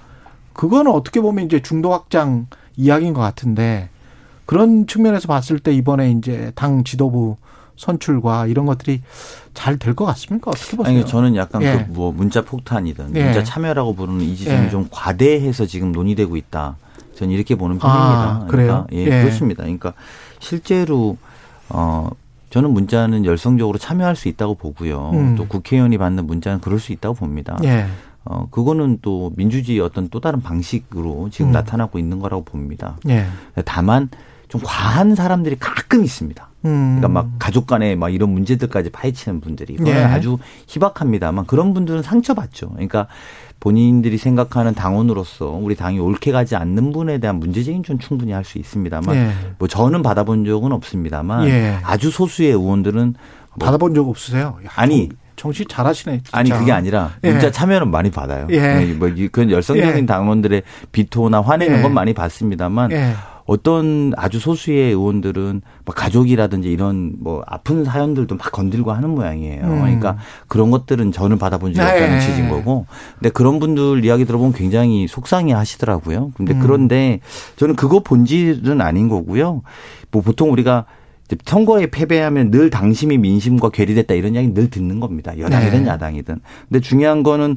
그거는 어떻게 보면 이제 중도 확장 이야기인 것 같은데 그런 측면에서 봤을 때 이번에 이제 당 지도부 선출과 이런 것들이 잘 될 것 같습니까? 어떻게 보세요? 아니, 저는 약간 예. 그뭐 문자 폭탄이든 예. 문자 참여라고 부르는 이 지점이 예. 좀 과대해서 지금 논의되고 있다. 저는 이렇게 보는 편입니다. 아, 그러니까 예, 예, 그렇습니다. 그러니까 실제로 어 저는 문자는 열성적으로 참여할 수 있다고 보고요. 음. 또 국회의원이 받는 문자는 그럴 수 있다고 봅니다. 예. 어, 그거는 또 민주주의 어떤 또 다른 방식으로 지금 음. 나타나고 있는 거라고 봅니다. 예. 다만 좀 과한 사람들이 가끔 있습니다. 음. 그러니까 막 가족 간에 막 이런 문제들까지 파헤치는 분들이 그건 예. 아주 희박합니다만 그런 분들은 상처받죠. 그러니까 본인들이 생각하는 당원으로서 우리 당이 옳게 가지 않는 분에 대한 문제적인 좀 충분히 할 수 있습니다만 예. 뭐 저는 받아본 적은 없습니다만 예. 아주 소수의 의원들은 뭐 받아본 적 없으세요? 야, 아니 정치 잘하시네. 진짜. 아니 그게 아니라 예. 문자 예. 참여는 많이 받아요. 예. 뭐 그런 열성적인 예. 당원들의 비토나 화내는 건 많이 받습니다만 어떤 아주 소수의 의원들은 뭐 가족이라든지 이런 뭐 아픈 사연들도 막 건들고 하는 모양이에요. 음. 그러니까 그런 것들은 저는 받아본 적이 없다는 네. 취지인 거고. 근데 그런 분들 이야기 들어보면 굉장히 속상해 하시더라고요. 근데 음. 그런데 저는 그거 본질은 아닌 거고요. 뭐 보통 우리가 선거에 패배하면 늘 당심이 민심과 괴리됐다 이런 이야기 늘 듣는 겁니다. 여당이든 네. 야당이든. 근데 중요한 거는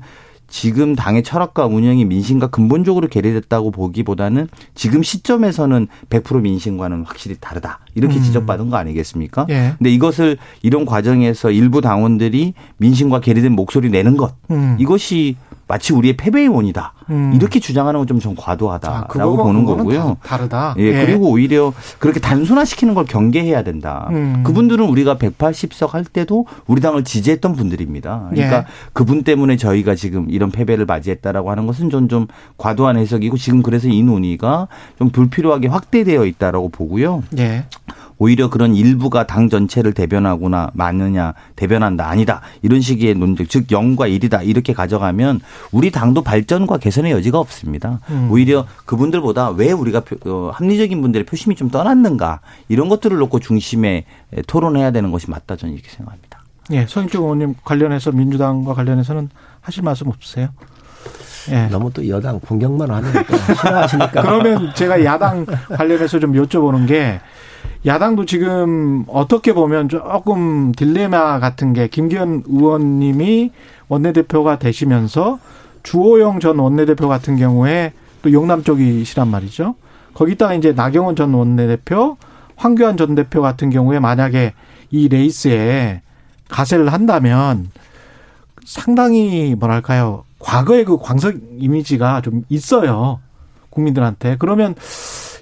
지금 당의 철학과 운영이 민심과 근본적으로 괴리됐다고 보기보다는 지금 시점에서는 100% 민심과는 확실히 다르다. 이렇게 음. 지적받은 거 아니겠습니까? 예. 근데 이것을 이런 과정에서 일부 당원들이 민심과 괴리된 목소리 내는 것 음. 이것이 마치 우리의 패배의 원이다. 음. 이렇게 주장하는 건 좀 좀 과도하다라고 아, 보는 거고요. 다, 르다 예, 예, 그리고 오히려 그렇게 단순화시키는 걸 경계해야 된다. 음. 그분들은 우리가 180석 할 때도 우리 당을 지지했던 분들입니다. 그러니까 예. 그분 때문에 저희가 지금 이런 패배를 맞이했다라고 하는 것은 좀 좀 과도한 해석이고 지금 그래서 이 논의가 좀 불필요하게 확대되어 있다라고 보고요. 예. 오히려 그런 일부가 당 전체를 대변하거나 맞느냐 대변한다 아니다 이런 식의 논쟁 즉 0과 1이다 이렇게 가져가면 우리 당도 발전과 개선의 여지가 없습니다. 음. 오히려 그분들보다 왜 우리가 어, 합리적인 분들의 표심이 좀 떠났는가 이런 것들을 놓고 중심에 토론해야 되는 것이 맞다 저는 이렇게 생각합니다. 예, 서인주 의원님 관련해서 민주당과 관련해서는 하실 말씀 없으세요? 예. 너무 또 여당 공격만 하니까 싫어하시니까. 그러면 제가 야당 관련해서 좀 여쭤보는 게 야당도 지금 어떻게 보면 조금 딜레마 같은 게 김기현 의원님이 원내대표가 되시면서 주호영 전 원내대표 같은 경우에 또 영남 쪽이시란 말이죠. 거기다가 이제 나경원 전 원내대표, 황교안 전 대표 같은 경우에 만약에 이 레이스에 가세를 한다면 상당히 뭐랄까요. 과거의 그 광석 이미지가 좀 있어요. 국민들한테. 그러면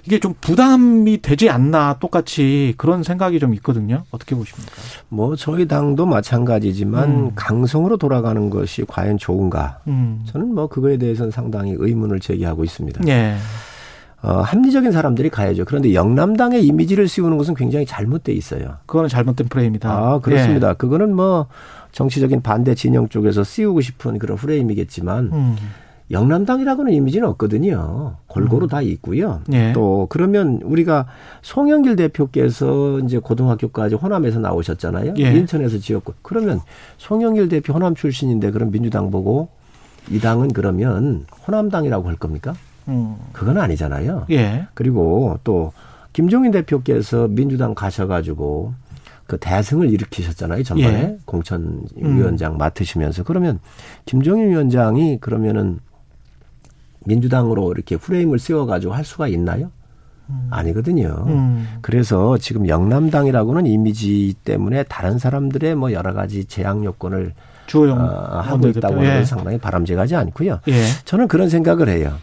이게 좀 부담이 되지 않나 똑같이 그런 생각이 좀 있거든요. 어떻게 보십니까? 뭐 저희 당도 마찬가지지만 음. 강성으로 돌아가는 것이 과연 좋은가? 음. 저는 뭐 그거에 대해서는 상당히 의문을 제기하고 있습니다. 예. 어, 합리적인 사람들이 가야죠. 그런데 영남당의 이미지를 씌우는 것은 굉장히 잘못돼 있어요. 그거는 잘못된 프레임이다. 아, 그렇습니다. 예. 그거는 뭐 정치적인 반대 진영 쪽에서 씌우고 싶은 그런 프레임이겠지만 음. 영남당이라고는 이미지는 없거든요. 골고루 음. 다 있고요. 예. 또 그러면 우리가 송영길 대표께서 이제 고등학교까지 호남에서 나오셨잖아요. 예. 인천에서 지었고 그러면 송영길 대표 호남 출신인데 그럼 민주당 보고 이 당은 그러면 호남당이라고 할 겁니까? 음. 그건 아니잖아요. 예. 그리고 또 김종인 대표께서 민주당 가셔가지고 그 대승을 일으키셨잖아요. 전번에 예. 공천 위원장 음. 맡으시면서 그러면 김종인 위원장이 그러면은 민주당으로 이렇게 프레임을 세워가지고 할 수가 있나요? 음. 아니거든요. 음. 그래서 지금 영남당이라고는 이미지 때문에 다른 사람들의 뭐 여러 가지 제약 요건을 주호영 어, 하고 있다고 하는 예. 상당히 바람직하지 않고요. 예. 저는 그런 생각을 해요.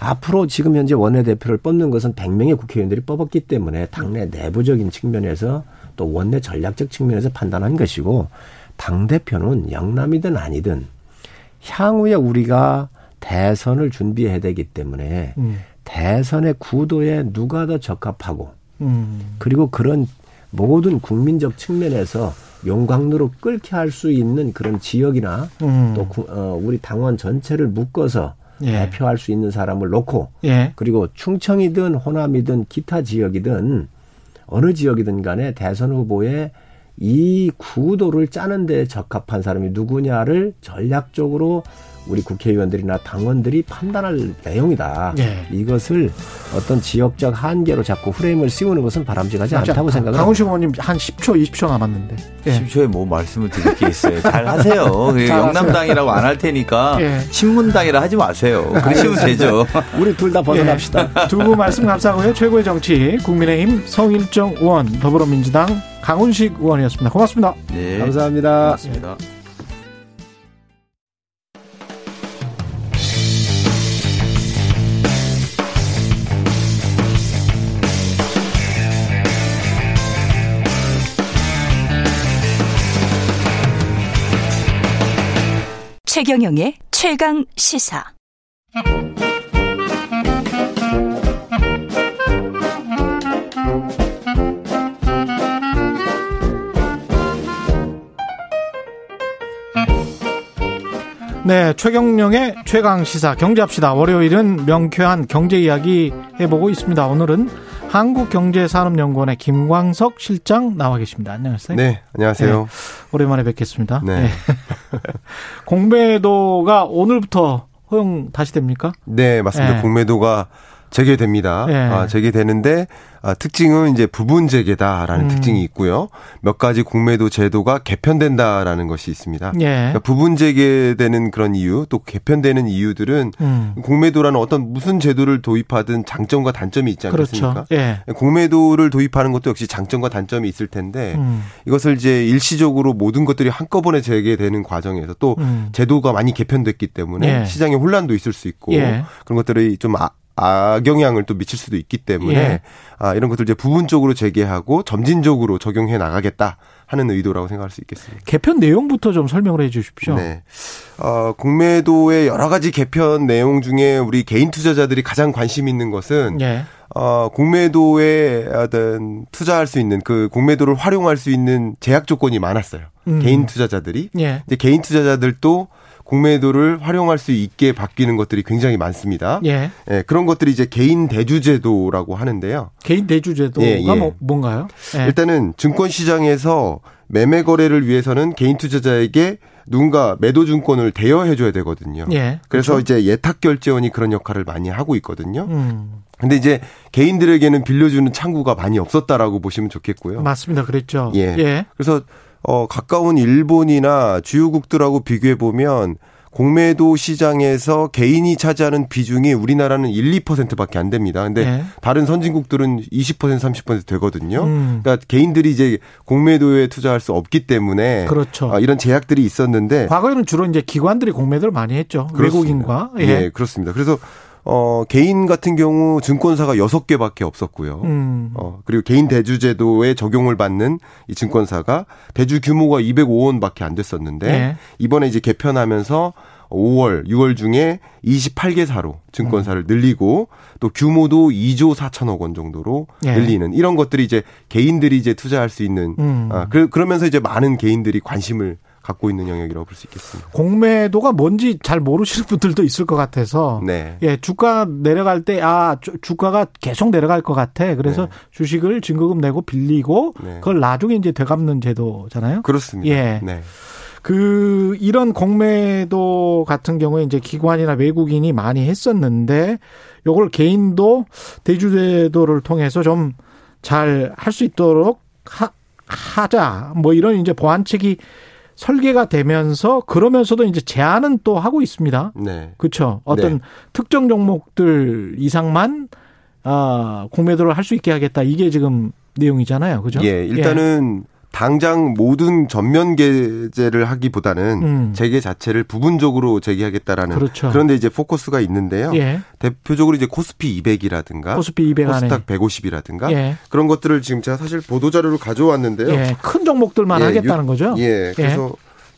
앞으로 지금 현재 원내대표를 뽑는 것은 100명의 국회의원들이 뽑았기 때문에 당내 내부적인 측면에서 또 원내 전략적 측면에서 판단한 것이고 당 대표는 영남이든 아니든 향후에 우리가 대선을 준비해야 되기 때문에 음. 대선의 구도에 누가 더 적합하고 음. 그리고 그런 모든 국민적 측면에서 용광로로 끓게 할 수 있는 그런 지역이나 음. 또 어, 우리 당원 전체를 묶어서 예. 대표할 수 있는 사람을 놓고 예. 그리고 충청이든 호남이든 기타 지역이든 어느 지역이든 간에 대선 후보에 이 구도를 짜는 데 적합한 사람이 누구냐를 전략적으로 우리 국회의원들이나 당원들이 판단할 내용이다. 예. 이것을 어떤 지역적 한계로 자꾸 프레임을 씌우는 것은 바람직하지 않다고 생각합니다. 강훈식 의원님 한 10초, 20초 남았는데. 예. 10초에 뭐 말씀을 드릴 게 있어요. 잘 하세요. 영남당이라고 안 할 테니까 예. 신문당이라 하지 마세요. 그러시면 되죠. 우리 둘 다 벗어납시다. 예. 두분 말씀 감사하고요. 최고의 정치 국민의힘 성일정 의원 더불어민주당 강훈식 의원이었습니다. 고맙습니다. 네. 감사합니다. 고맙습니다. 최경영의 최강 시사. 네, 최경영의 최강 시사 경제합시다. 월요일은 명쾌한 경제 이야기 해보고 있습니다. 오늘은 한국경제산업연구원의 김광석 실장 나와 계십니다. 안녕하세요. 네, 안녕하세요. 네, 오랜만에 뵙겠습니다. 네. 네. 공매도가 오늘부터 허용 다시 됩니까? 네, 맞습니다. 네. 공매도가 재개됩니다. 예. 아, 재개되는데 아, 특징은 이제 부분 재개다라는 음. 특징이 있고요. 몇 가지 공매도 제도가 개편된다라는 것이 있습니다. 예. 그러니까 부분 재개되는 그런 이유, 또 개편되는 이유들은 음. 공매도라는 어떤 무슨 제도를 도입하든 장점과 단점이 있지 않겠습니까? 그렇죠. 예. 공매도를 도입하는 것도 역시 장점과 단점이 있을 텐데 음. 이것을 이제 일시적으로 모든 것들이 한꺼번에 재개되는 과정에서 또 음. 제도가 많이 개편됐기 때문에 예. 시장에 혼란도 있을 수 있고 예. 그런 것들이 좀 아, 악영향을 또 미칠 수도 있기 때문에 예. 아, 이런 것들 이제 부분적으로 재개하고 점진적으로 적용해 나가겠다 하는 의도라고 생각할 수 있겠습니다. 개편 내용부터 좀 설명을 해 주십시오. 네. 어, 공매도의 여러 가지 개편 내용 중에 우리 개인 투자자들이 가장 관심 있는 것은 예. 어, 공매도에 어떤 투자할 수 있는 그 공매도를 활용할 수 있는 제약 조건이 많았어요. 음. 개인 투자자들이. 예. 이제 개인 투자자들도 공매도를 활용할 수 있게 바뀌는 것들이 굉장히 많습니다. 예. 예 그런 것들이 이제 개인 대주제도라고 하는데요. 개인 대주제도가 예, 예. 뭐, 뭔가요? 예. 일단은 증권 시장에서 매매 거래를 위해서는 개인 투자자에게 누군가 매도 증권을 대여해 줘야 되거든요. 예, 그래서 그렇죠? 이제 예탁 결제원이 그런 역할을 많이 하고 있거든요. 음. 근데 이제 개인들에게는 빌려주는 창구가 많이 없었다라고 보시면 좋겠고요. 맞습니다. 그랬죠. 예. 예. 그래서 어, 가까운 일본이나 주요국들하고 비교해 보면 공매도 시장에서 개인이 차지하는 비중이 우리나라는 1, 2%밖에 안 됩니다. 근데 네. 다른 선진국들은 20% 30% 되거든요. 음. 그러니까 개인들이 이제 공매도에 투자할 수 없기 때문에 그렇죠. 아, 이런 제약들이 있었는데 과거에는 주로 이제 기관들이 공매도를 많이 했죠. 그렇습니다. 외국인과 예. 예, 그렇습니다. 그래서 어, 개인 같은 경우 증권사가 6개밖에 없었고요. 음. 어, 그리고 개인 대주제도에 적용을 받는 이 증권사가 대주 규모가 205원밖에 안 됐었는데 네. 이번에 이제 개편하면서 5월, 6월 중에 28개사로 증권사를 음. 늘리고 또 규모도 2조 4천억 원 정도로 네. 늘리는 이런 것들이 이제 개인들이 이제 투자할 수 있는 음. 아, 그러면서 이제 많은 개인들이 관심을 갖고 있는 영역이라고 볼 수 있겠습니다. 공매도가 뭔지 잘 모르시는 분들도 있을 것 같아서 네. 예, 주가 내려갈 때 아, 주가가 계속 내려갈 것 같아. 그래서 네. 주식을 증거금 내고 빌리고 네. 그걸 나중에 이제 되갚는 제도잖아요. 그렇습니다. 예. 네. 그 이런 공매도 같은 경우에 이제 기관이나 외국인이 많이 했었는데 요걸 개인도 대주제도를 통해서 좀 잘 할 수 있도록 하, 하자. 뭐 이런 이제 보완책이 설계가 되면서 그러면서도 이제 제한은 또 하고 있습니다. 네. 그렇죠. 어떤 네. 특정 종목들 이상만 아, 공매도를 할 수 있게 하겠다. 이게 지금 내용이잖아요. 그죠? 예, 일단은 예. 당장 모든 전면 개제를 하기보다는 음. 재개 자체를 부분적으로 재개하겠다라는 그렇죠. 그런데 이제 포커스가 있는데요. 예. 대표적으로 이제 코스피 200이라든가 코스피 200 코스닥 150이라든가 예. 그런 것들을 지금 제가 사실 보도 자료를 가져왔는데요. 예. 큰 종목들만 예, 하겠다는 거죠. 예. 그래서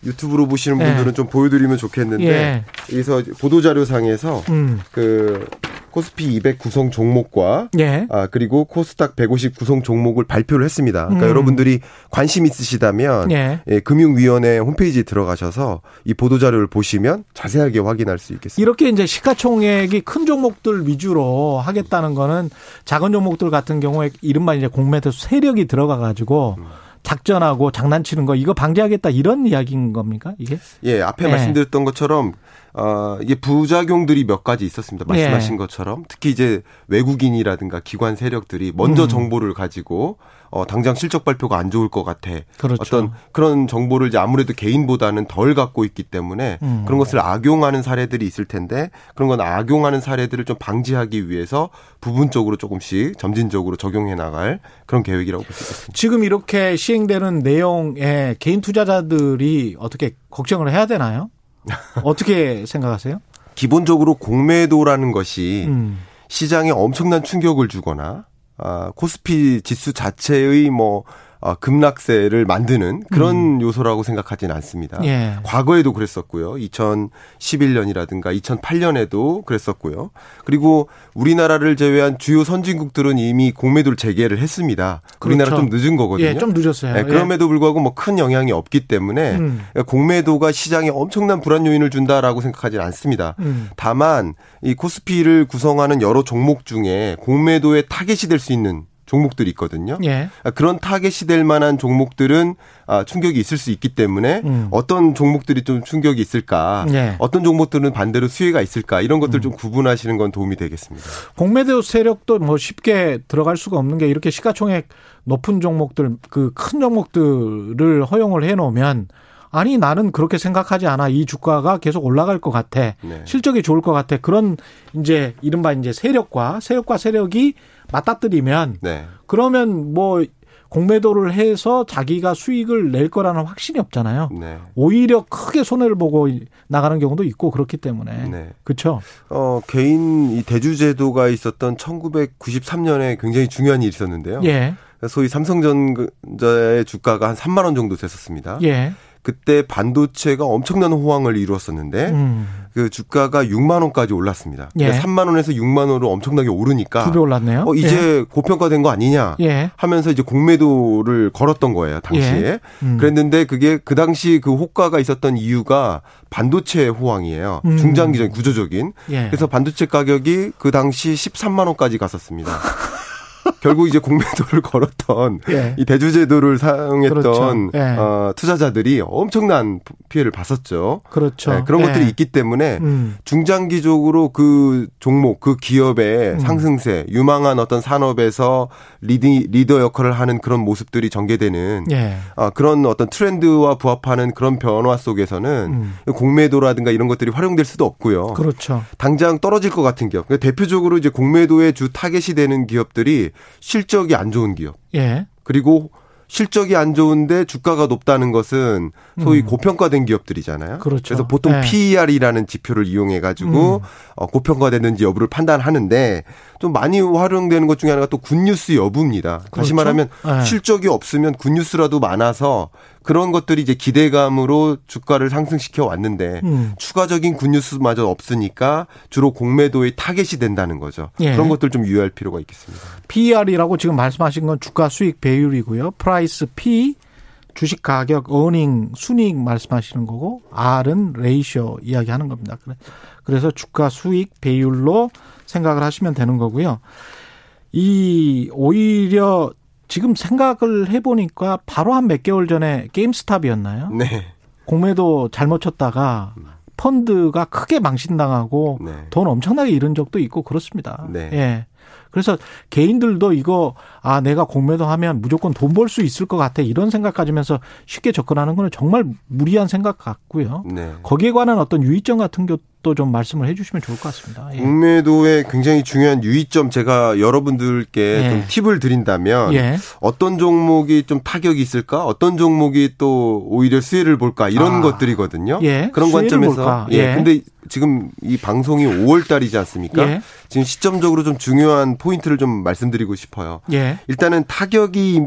유튜브로 보시는 분들은 예. 좀 보여드리면 좋겠는데 예. 여기서 보도 자료상에서 음. 그 코스피 200 구성 종목과 예. 아 그리고 코스닥 150 구성 종목을 발표를 했습니다. 그러니까 음. 여러분들이 관심 있으시다면 예. 예, 금융위원회 홈페이지에 들어가셔서 이 보도 자료를 보시면 자세하게 확인할 수 있겠습니다. 이렇게 이제 시가총액이 큰 종목들 위주로 하겠다는 거는 작은 종목들 같은 경우에 이른바 이제 공매도 세력이 들어가 가지고 음. 작전하고 장난치는 거 이거 방지하겠다 이런 이야기인 겁니까 이게? 예, 앞에 예. 말씀드렸던 것처럼 어 이게 부작용들이 몇 가지 있었습니다. 말씀하신 예. 것처럼 특히 이제 외국인이라든가 기관 세력들이 먼저 음. 정보를 가지고 어, 당장 실적 발표가 안 좋을 것 같아. 그렇죠. 어떤 그런 정보를 이제 아무래도 개인보다는 덜 갖고 있기 때문에 음. 그런 것을 악용하는 사례들이 있을 텐데 그런 건 악용하는 사례들을 좀 방지하기 위해서 부분적으로 조금씩 점진적으로 적용해 나갈 그런 계획이라고 볼 수 있겠습니다. 지금 이렇게 시행되는 내용에 개인 투자자들이 어떻게 걱정을 해야 되나요? 어떻게 생각하세요? 기본적으로 공매도라는 것이 음. 시장에 엄청난 충격을 주거나 아, 코스피 지수 자체의 뭐 어, 급락세를 만드는 그런 음. 요소라고 생각하지는 않습니다. 예. 과거에도 그랬었고요. 2011년이라든가 2008년에도 그랬었고요. 그리고 우리나라를 제외한 주요 선진국들은 이미 공매도를 재개를 했습니다. 그렇죠. 우리나라 좀 늦은 거거든요. 예, 좀 늦었어요. 네, 그럼에도 불구하고 뭐 큰 영향이 없기 때문에 음. 공매도가 시장에 엄청난 불안 요인을 준다라고 생각하지는 않습니다. 음. 다만 이 코스피를 구성하는 여러 종목 중에 공매도의 타겟이 될 수 있는 종목들이 있거든요. 예. 아, 그런 타겟이 될 만한 종목들은 아, 충격이 있을 수 있기 때문에 음. 어떤 종목들이 좀 충격이 있을까, 예. 어떤 종목들은 반대로 수혜가 있을까 이런 것들 음. 좀 구분하시는 건 도움이 되겠습니다. 공매도 세력도 뭐 쉽게 들어갈 수가 없는 게 이렇게 시가총액 높은 종목들 그 큰 종목들을 허용을 해놓으면 아니 나는 그렇게 생각하지 않아 이 주가가 계속 올라갈 것 같아 네. 실적이 좋을 것 같아 그런 이제 이른바 이제 세력과 세력과 세력이 맞닥뜨리면 네. 그러면 뭐 공매도를 해서 자기가 수익을 낼 거라는 확신이 없잖아요. 네. 오히려 크게 손해를 보고 나가는 경우도 있고 그렇기 때문에 네. 그렇죠. 어 개인 이 대주 제도가 있었던 1993년에 굉장히 중요한 일이 있었는데요. 예. 소위 삼성전자의 주가가 한 3만 원 정도 됐었습니다. 예. 그때 반도체가 엄청난 호황을 이루었었는데 음. 그 주가가 6만 원까지 올랐습니다. 예. 3만 원에서 6만 원으로 엄청나게 오르니까 두 배 올랐네요. 어, 이제 예. 고평가된 거 아니냐 예. 하면서 이제 공매도를 걸었던 거예요 당시에. 예. 음. 그랬는데 그게 그 당시 그 호가가 있었던 이유가 반도체 호황이에요. 음. 중장기적인 구조적인. 예. 그래서 반도체 가격이 그 당시 13만 원까지 갔었습니다. 결국 이제 공매도를 걸었던 예. 이 대주제도를 사용했던 그렇죠. 예. 어, 투자자들이 엄청난 피해를 봤었죠. 그렇죠. 네, 그런 예. 것들이 있기 때문에 음. 중장기적으로 그 종목, 그 기업의 음. 상승세, 유망한 어떤 산업에서 리디, 리더 역할을 하는 그런 모습들이 전개되는 예. 어, 그런 어떤 트렌드와 부합하는 그런 변화 속에서는 음. 공매도라든가 이런 것들이 활용될 수도 없고요. 그렇죠. 당장 떨어질 것 같은 기업. 그러니까 대표적으로 이제 공매도의 주 타겟이 되는 기업들이 실적이 안 좋은 기업. 예. 그리고 실적이 안 좋은데 주가가 높다는 것은 소위 음. 고평가된 기업들이잖아요. 그렇죠. 그래서 보통 네. PER이라는 지표를 이용해 가지고 음. 어, 고평가됐는지 여부를 판단하는데 좀 많이 활용되는 것 중에 하나가 또 굿뉴스 여부입니다. 그렇죠? 다시 말하면 네. 실적이 없으면 굿뉴스라도 많아서 그런 것들이 이제 기대감으로 주가를 상승시켜 왔는데 음. 추가적인 굿뉴스마저 없으니까 주로 공매도의 타겟이 된다는 거죠. 예. 그런 것들 좀 유의할 필요가 있겠습니다. PER이라고 지금 말씀하신 건 주가 수익 배율이고요. price P 주식 가격, earning, 순이익 말씀하시는 거고 R은 ratio 이야기하는 겁니다. 그래서 주가 수익 배율로 생각을 하시면 되는 거고요. 이 오히려 지금 생각을 해보니까 바로 한 몇 개월 전에 게임스탑이었나요? 네. 공매도 잘못 쳤다가 펀드가 크게 망신당하고 네. 돈 엄청나게 잃은 적도 있고 그렇습니다. 네. 예. 그래서 개인들도 이거 아 내가 공매도 하면 무조건 돈 벌 수 있을 것 같아 이런 생각 가지면서 쉽게 접근하는 거는 정말 무리한 생각 같고요. 네. 거기에 관한 어떤 유의점 같은 것도 좀 말씀을 해주시면 좋을 것 같습니다. 예. 공매도의 굉장히 중요한 유의점 제가 여러분들께 예. 좀 팁을 드린다면 예. 어떤 종목이 좀 타격이 있을까, 어떤 종목이 또 오히려 수혜를 볼까 이런 아. 것들이거든요. 예. 그런 관점에서 볼까. 예. 예. 근데 지금 이 방송이 5월 달이지 않습니까? 예. 지금 시점적으로 좀 중요한 포인트를 좀 말씀드리고 싶어요. 예. 일단은 타격이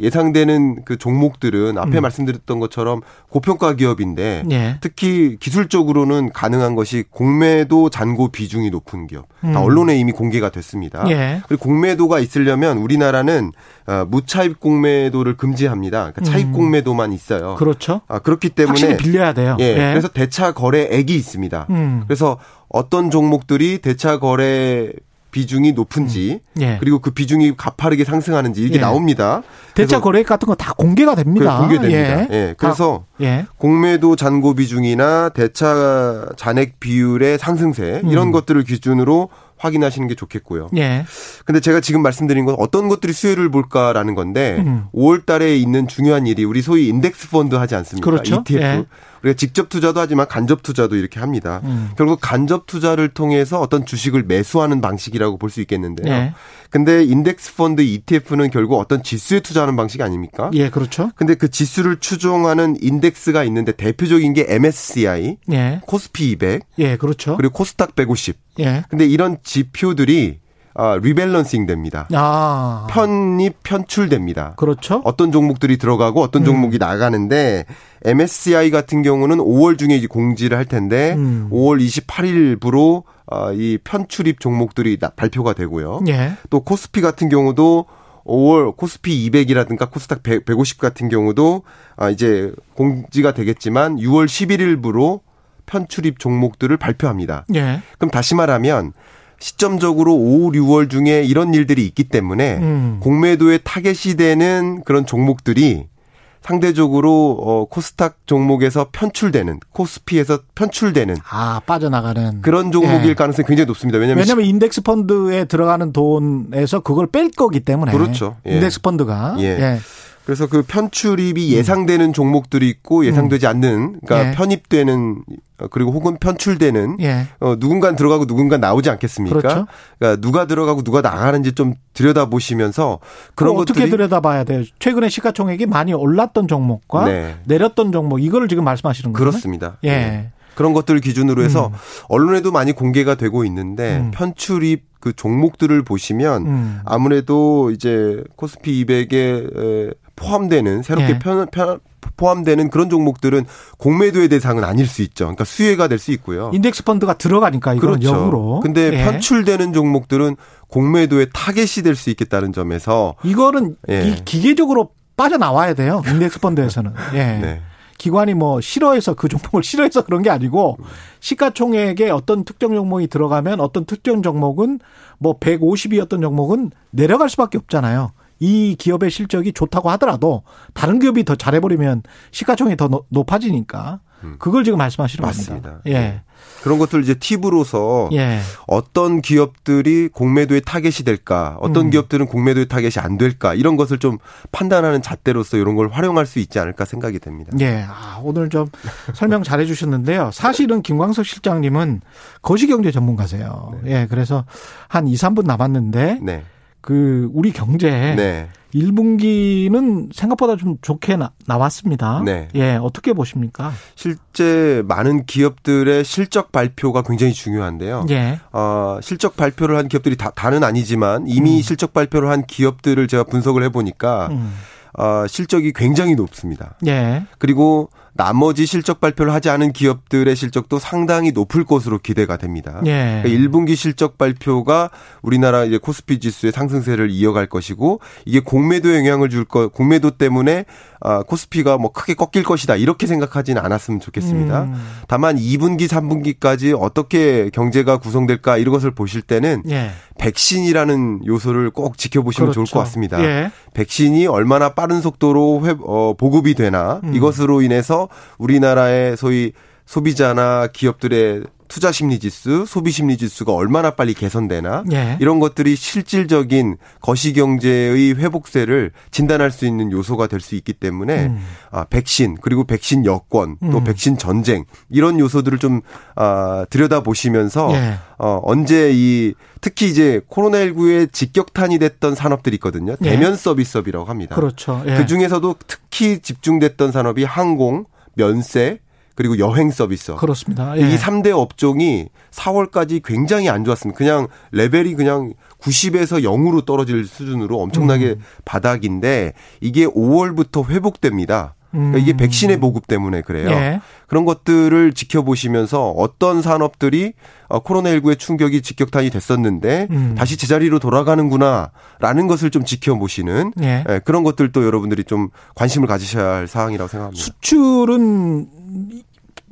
예상되는 그 종목들은 앞에 음. 말씀드렸던 것처럼 고평가 기업인데 예. 특히 기술적으로는 가능한 것이 공매도 잔고 비중이 높은 기업. 음. 언론에 이미 공개가 됐습니다. 예. 그리고 공매도가 있으려면 우리나라는 어, 무차입 공매도를 금지합니다. 그러니까 차입 음. 공매도만 있어요. 그렇죠. 아, 그렇기 때문에 확실히 빌려야 돼요. 예. 예. 그래서 대차 거래액이 있습니다. 음. 그래서 어떤 종목들이 대차 거래 비중이 높은지 음. 예. 그리고 그 비중이 가파르게 상승하는지 이게 예. 나옵니다. 대차 거래액 같은 거 다 공개가 됩니다. 공개됩니다. 예. 예. 그래서 예. 공매도 잔고 비중이나 대차 잔액 비율의 상승세 이런 음. 것들을 기준으로 확인하시는 게 좋겠고요. 예. 근데 제가 지금 말씀드린 건 어떤 것들이 수혜를 볼까라는 건데 음. 5월 달에 있는 중요한 일이 우리 소위 인덱스 펀드 하지 않습니까? 그렇죠. ETF. 예. 우리가 직접 투자도 하지만 간접 투자도 이렇게 합니다. 음. 결국 간접 투자를 통해서 어떤 주식을 매수하는 방식이라고 볼 수 있겠는데요. 예. 근데 인덱스 펀드 ETF는 결국 어떤 지수에 투자하는 방식 아닙니까? 예, 그렇죠. 근데 그 지수를 추종하는 인덱스가 있는데 대표적인 게 MSCI, 예. 코스피 200, 예, 그렇죠. 그리고 코스닥 150. 예. 근데 이런 지표들이 아, rebalancing 됩니다. 아. 편입 편출됩니다. 그렇죠. 어떤 종목들이 들어가고 어떤 음. 종목이 나가는데 MSCI 같은 경우는 5월 중에 공지를 할 텐데 음. 5월 28일부로 어, 이 편출입 종목들이 발표가 되고요. 예. 또 코스피 같은 경우도 5월 코스피 200이라든가 코스닥 100, 150 같은 경우도 아 이제 공지가 되겠지만 6월 11일부로 편출입 종목들을 발표합니다. 예. 그럼 다시 말하면 시점적으로 5, 6월 중에 이런 일들이 있기 때문에 음. 공매도에 타겟이 되는 그런 종목들이 상대적으로 어 코스닥 종목에서 편출되는 코스피에서 편출되는 아 빠져나가는 그런 종목일 예. 가능성이 굉장히 높습니다. 왜냐하면 왜냐하면 인덱스 펀드에 들어가는 돈에서 그걸 뺄 거기 때문에 그렇죠. 예. 인덱스 펀드가 예. 예. 그래서 그 편출입이 예상되는 음. 종목들이 있고 예상되지 음. 않는 그러니까 예. 편입되는 그리고 혹은 편출되는 예. 어 누군가 들어가고 누군가 나오지 않겠습니까? 그렇죠. 그러니까 누가 들어가고 누가 나가는지 좀 들여다 보시면서 그런 것들이 어떻게 들여다 봐야 돼요? 최근에 시가총액이 많이 올랐던 종목과 네. 내렸던 종목 이거를 지금 말씀하시는 거예요? 그렇습니다. 예. 네. 그런 것들을 기준으로 해서 음. 언론에도 많이 공개가 되고 있는데 음. 편출입 그 종목들을 보시면 음. 아무래도 이제 코스피 200에 포함되는 새롭게 예. 편, 편, 포함되는 그런 종목들은 공매도의 대상은 아닐 수 있죠. 그러니까 수혜가 될 수 있고요. 인덱스 펀드가 들어가니까 이건 그렇죠. 역으로. 근데 예. 편출되는 종목들은 공매도의 타겟이 될 수 있겠다는 점에서 이거는 예. 기계적으로 빠져나와야 돼요. 인덱스 펀드에서는. 예. 네. 기관이 뭐 싫어해서 그 종목을 싫어해서 그런 게 아니고 시가총액에 어떤 특정 종목이 들어가면 어떤 특정 종목은 뭐 150이었던 종목은 내려갈 수밖에 없잖아요. 이 기업의 실적이 좋다고 하더라도 다른 기업이 더 잘해버리면 시가총액이 더 높아지니까 음. 그걸 지금 말씀하시는 맞습니다. 겁니다. 예. 네. 그런 것들 이제 팁으로서 예. 어떤 기업들이 공매도의 타겟이 될까, 어떤 음. 기업들은 공매도의 타겟이 안 될까 이런 것을 좀 판단하는 잣대로서 이런 걸 활용할 수 있지 않을까 생각이 됩니다. 예, 아, 오늘 좀 설명 잘해 주셨는데요. 사실은 김광석 실장님은 거시경제 전문가세요. 네. 예, 그래서 한 2, 3분 남았는데 네. 그 우리 경제 네. 1분기는 생각보다 좀 좋게 나, 왔습니다 네. 예, 어떻게 보십니까? 실제 많은 기업들의 실적 발표가 굉장히 중요한데요. 예. 어, 실적 발표를 한 기업들이 다, 다는 아니지만 이미 음. 실적 발표를 한 기업들을 제가 분석을 해보니까 음. 어, 실적이 굉장히 높습니다. 예. 그리고 나머지 실적 발표를 하지 않은 기업들의 실적도 상당히 높을 것으로 기대가 됩니다. 예. 그러니까 1분기 실적 발표가 우리나라 이제 코스피 지수의 상승세를 이어갈 것이고 이게 공매도 영향을 줄 거, 공매도 때문에 아, 코스피가 뭐 크게 꺾일 것이다 이렇게 생각하지는 않았으면 좋겠습니다. 음. 다만 2분기, 3분기까지 어떻게 경제가 구성될까 이런 것을 보실 때는 예. 백신이라는 요소를 꼭 지켜보시면 그렇죠. 좋을 것 같습니다. 예. 백신이 얼마나 빠른 속도로 회, 어, 보급이 되나 음. 이것으로 인해서 우리나라의 소위 소비자나 기업들의 투자 심리 지수, 소비 심리 지수가 얼마나 빨리 개선되나 예. 이런 것들이 실질적인 거시 경제의 회복세를 진단할 수 있는 요소가 될 수 있기 때문에 음. 아, 백신 그리고 백신 여권 또 음. 백신 전쟁 이런 요소들을 좀 아, 들여다 보시면서 예. 어, 언제 이 특히 이제 코로나19에 직격탄이 됐던 산업들이 있거든요. 예. 대면 서비스업이라고 합니다. 그렇죠. 예. 그 중에서도 특히 집중됐던 산업이 항공, 면세, 그리고 여행 서비스. 그렇습니다. 예. 이 3대 업종이 4월까지 굉장히 안 좋았습니다. 그냥 레벨이 그냥 90에서 0으로 떨어질 수준으로 엄청나게 음. 바닥인데 이게 5월부터 회복됩니다. 그러니까 이게 음. 백신의 보급 때문에 그래요. 예. 그런 것들을 지켜보시면서 어떤 산업들이 어, 코로나19의 충격이 직격탄이 됐었는데 음. 다시 제자리로 돌아가는구나라는 것을 좀 지켜보시는 예. 예, 그런 것들도 여러분들이 좀 관심을 가지셔야 할 사항이라고 생각합니다. 수출은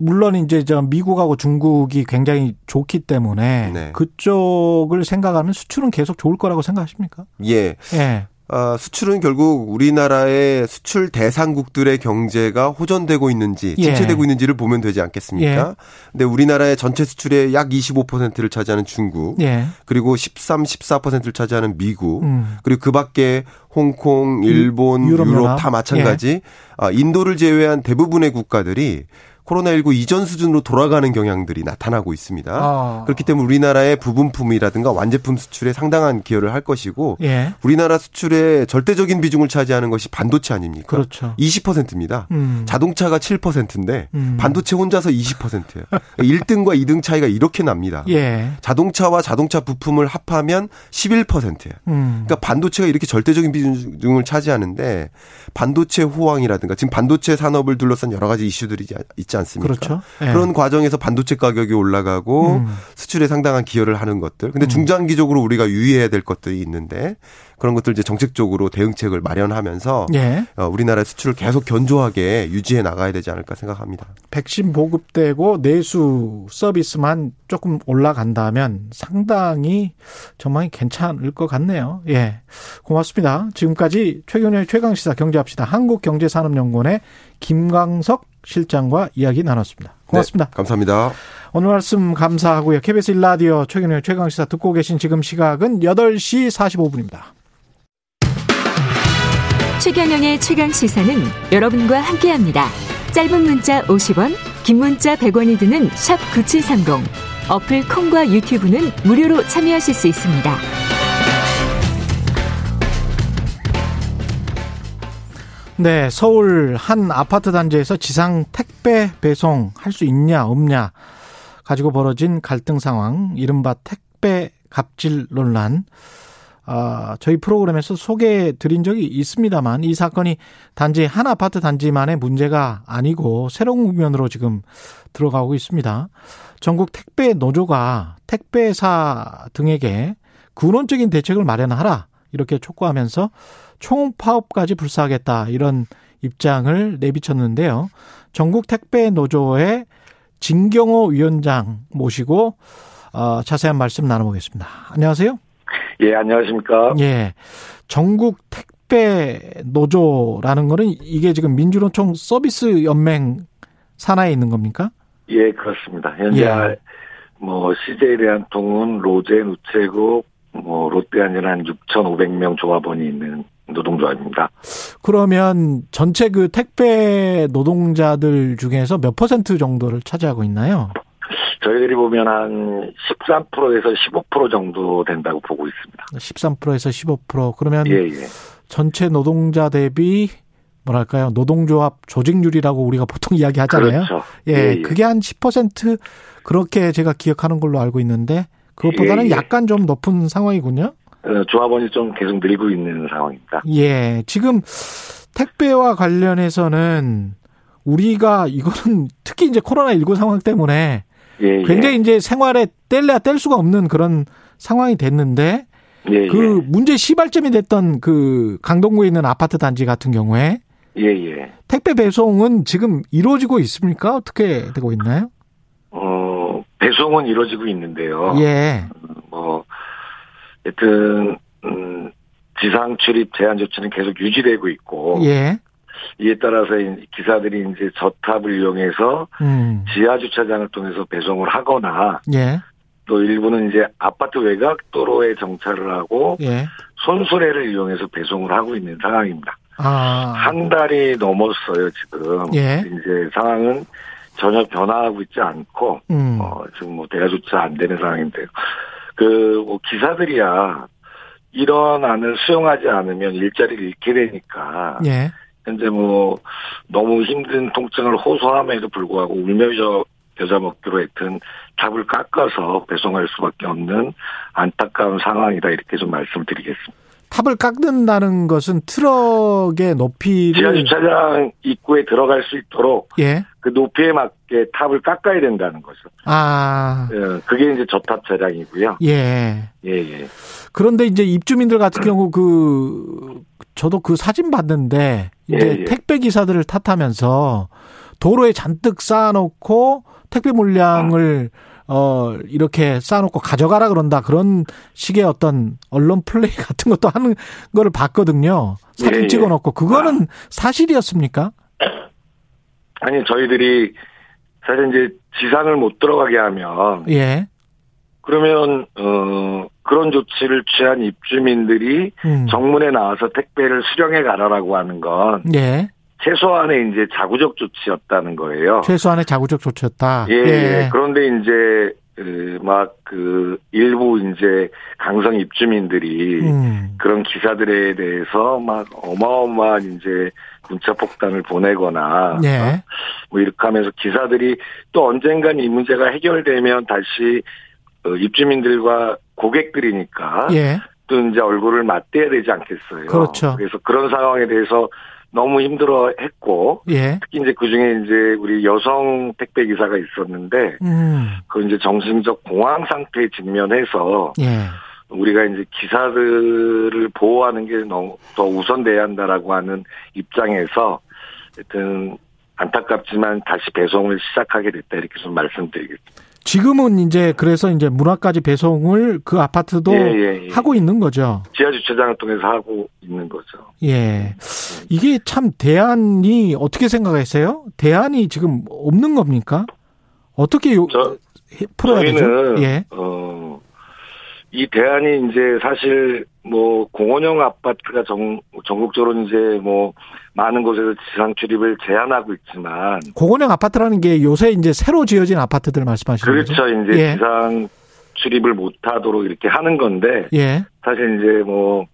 물론 이제 저 미국하고 중국이 굉장히 좋기 때문에 네. 그쪽을 생각하면 수출은 계속 좋을 거라고 생각하십니까? 예. 예. 어, 수출은 결국 우리나라의 수출 대상국들의 경제가 호전되고 있는지 예. 침체되고 예. 있는지를 보면 되지 않겠습니까? 예. 근데 우리나라의 전체 수출의 약 25%를 차지하는 중국, 예. 그리고 13, 14%를 차지하는 미국, 음. 그리고 그 밖에 홍콩, 일본, 유럽, 유럽 다 마찬가지. 예. 아, 인도를 제외한 대부분의 국가들이 코로나19 이전 수준으로 돌아가는 경향들이 나타나고 있습니다. 아. 그렇기 때문에 우리나라의 부분품이라든가 완제품 수출에 상당한 기여를 할 것이고 예. 우리나라 수출의 절대적인 비중을 차지하는 것이 반도체 아닙니까? 그렇죠. 20%입니다. 음. 자동차가 7%인데 음. 반도체 혼자서 20%예요. 1등과 2등 차이가 이렇게 납니다. 예. 자동차와 자동차 부품을 합하면 11%예요. 음. 그러니까 반도체가 이렇게 절대적인 비중을 차지하는데 반도체 호황이라든가 지금 반도체 산업을 둘러싼 여러 가지 이슈들이 있지 있지 않습니까? 그렇죠. 네. 그런 과정에서 반도체 가격이 올라가고 음. 수출에 상당한 기여를 하는 것들. 근데 음. 중장기적으로 우리가 유의해야 될 것들이 있는데 그런 것들 이제 정책적으로 대응책을 마련하면서 예. 어, 우리나라의 수출을 계속 견조하게 유지해 나가야 되지 않을까 생각합니다. 백신 보급되고 내수 서비스만 조금 올라간다면 상당히 전망이 괜찮을 것 같네요. 예. 고맙습니다. 지금까지 최경련의 최강시사 경제합시다. 한국경제산업연구원의 김광석 실장과 이야기 나눴습니다. 고맙습니다. 네, 감사합니다. 오늘 말씀 감사하고요. KBS 1라디오 최경련의 최강시사 듣고 계신 지금 시각은 8시 45분입니다. 최경영의 최강 시사는 여러분과 함께합니다. 짧은 문자 50원, 긴 문자 100원이 드는 샵 9730. 어플 콩과 유튜브는 무료로 참여하실 수 있습니다. 네, 서울 한 아파트 단지에서 지상 택배 배송 할 수 있냐 없냐 가지고 벌어진 갈등 상황, 이른바 택배 갑질 논란. 아, 저희 프로그램에서 소개해 드린 적이 있습니다만 이 사건이 단지 한 아파트 단지만의 문제가 아니고 새로운 국면으로 지금 들어가고 있습니다. 전국 택배 노조가 택배사 등에게 근원적인 대책을 마련하라 이렇게 촉구하면서 총파업까지 불사하겠다 이런 입장을 내비쳤는데요. 전국 택배 노조의 진경호 위원장 모시고 어, 자세한 말씀 나눠보겠습니다. 안녕하세요. 예, 안녕하십니까. 예. 전국 택배 노조라는 거는 이게 지금 민주노총 서비스 연맹 산하에 있는 겁니까? 예, 그렇습니다. 현재 예. 뭐 CJ 대한통운, 로제, 우체국, 뭐한 6,500명 조합원이 있는 노동조합입니다. 그러면 전체 그 택배 노동자들 중에서 몇 퍼센트 정도를 차지하고 있나요? 저희들이 보면 한 13%에서 15% 정도 된다고 보고 있습니다. 13%에서 15% 그러면 예, 예. 전체 노동자 대비 뭐랄까요 노동조합 조직률이라고 우리가 보통 이야기하잖아요. 그렇죠. 예, 예, 예. 그게 한 10% 그렇게 제가 기억하는 걸로 알고 있는데 그것보다는 예, 예. 약간 좀 높은 상황이군요. 어, 조합원이 좀 계속 늘고 있는 상황입니다. 예, 지금 택배와 관련해서는 우리가 이거는 특히 이제 코로나 19 상황 때문에 예, 예, 굉장히 이제 생활에 뗄래야 뗄 수가 없는 그런 상황이 됐는데 예, 그 예. 문제 시발점이 됐던 그 강동구에 있는 아파트 단지 같은 경우에. 택배 배송은 지금 이루어지고 있습니까? 어떻게 되고 있나요? 어, 배송은 이루어지고 있는데요. 예. 뭐 하여튼 음, 지상 출입 제한 조치는 계속 유지되고 있고 예. 이에 따라서 기사들이 이제 저탑을 이용해서 음. 지하 주차장을 통해서 배송을 하거나 예. 또 일부는 이제 아파트 외곽 도로에 정차를 하고 예. 손수레를 이용해서 배송을 하고 있는 상황입니다. 아. 한 달이 넘었어요 지금. 예. 이제 상황은 전혀 변화하고 있지 않고 음. 어, 지금 뭐 대가조차 안 되는 상황인데요. 그 뭐 기사들이야 이런 안을 수용하지 않으면 일자리를 잃게 되니까 예. 현재 뭐 너무 힘든 통증을 호소함에도 불구하고 울며 겨자 먹기로 했던 답을 깎아서 배송할 수밖에 없는 안타까운 상황이다 이렇게 좀 말씀드리겠습니다. 탑을 깎는다는 것은 트럭의 높이를 지하 주차장 입구에 들어갈 수 있도록 예. 그 높이에 맞게 탑을 깎아야 된다는 거죠. 아, 예, 그게 이제 저탑 차량이고요. 예, 예, 예. 그런데 이제 입주민들 같은 경우 그 저도 그 사진 봤는데 이제 예, 예. 택배 기사들을 탓하면서 도로에 잔뜩 쌓아놓고 택배 물량을 아. 어, 이렇게 쌓아놓고 가져가라 그런다. 그런 식의 어떤 언론 플레이 같은 것도 하는 거를 봤거든요. 사진 예, 예. 찍어 놓고. 그거는 아. 사실이었습니까? 아니, 저희들이 사실 이제 지상을 못 들어가게 하면. 예. 그러면, 어, 그런 조치를 취한 입주민들이 음. 정문에 나와서 택배를 수령해 가라라고 하는 건. 예. 최소한의 이제 자구적 조치였다는 거예요. 최소한의 자구적 조치였다. 예. 예. 그런데 이제 그막그 일부 이제 강성 입주민들이 음. 그런 기사들에 대해서 막 어마어마한 이제 문자 폭탄을 보내거나 예. 어? 뭐 이렇게 하면서 기사들이 또 언젠간 이 문제가 해결되면 다시 어, 입주민들과 고객들이니까 예. 또 이제 얼굴을 맞대야 되지 않겠어요. 그렇죠. 그래서 그런 상황에 대해서 너무 힘들어 했고 예. 특히 이제 그 중에 이제 우리 여성 택배 기사가 있었는데 음. 그 이제 정신적 공황 상태에 직면해서 예. 우리가 이제 기사들을 보호하는 게 너무 더 우선돼야 한다라고 하는 입장에서 하여튼 안타깝지만 다시 배송을 시작하게 됐다 이렇게 좀 말씀드리겠습니다. 지금은 이제 그래서 이제 문화까지 배송을 그 아파트도 예, 예, 예. 하고 있는 거죠. 지하 주차장을 통해서 하고 있는 거죠. 예. 이게 참 대안이 어떻게 생각하세요? 대안이 지금 없는 겁니까? 어떻게 요, 저, 풀어야 저희는, 되죠? 예. 어, 이 대안이 이제 사실 뭐 공원형 아파트가 전, 전국적으로 이제 뭐 많은 곳에서 지상 출입을 제한하고 있지만 공원형 아파트라는 게 요새 이제 새로 지어진 아파트들 말씀하시는 그렇죠. 거죠? 이제 예. 지상 출입을 못 하도록 이렇게 하는 건데 예. 사실 이제 뭐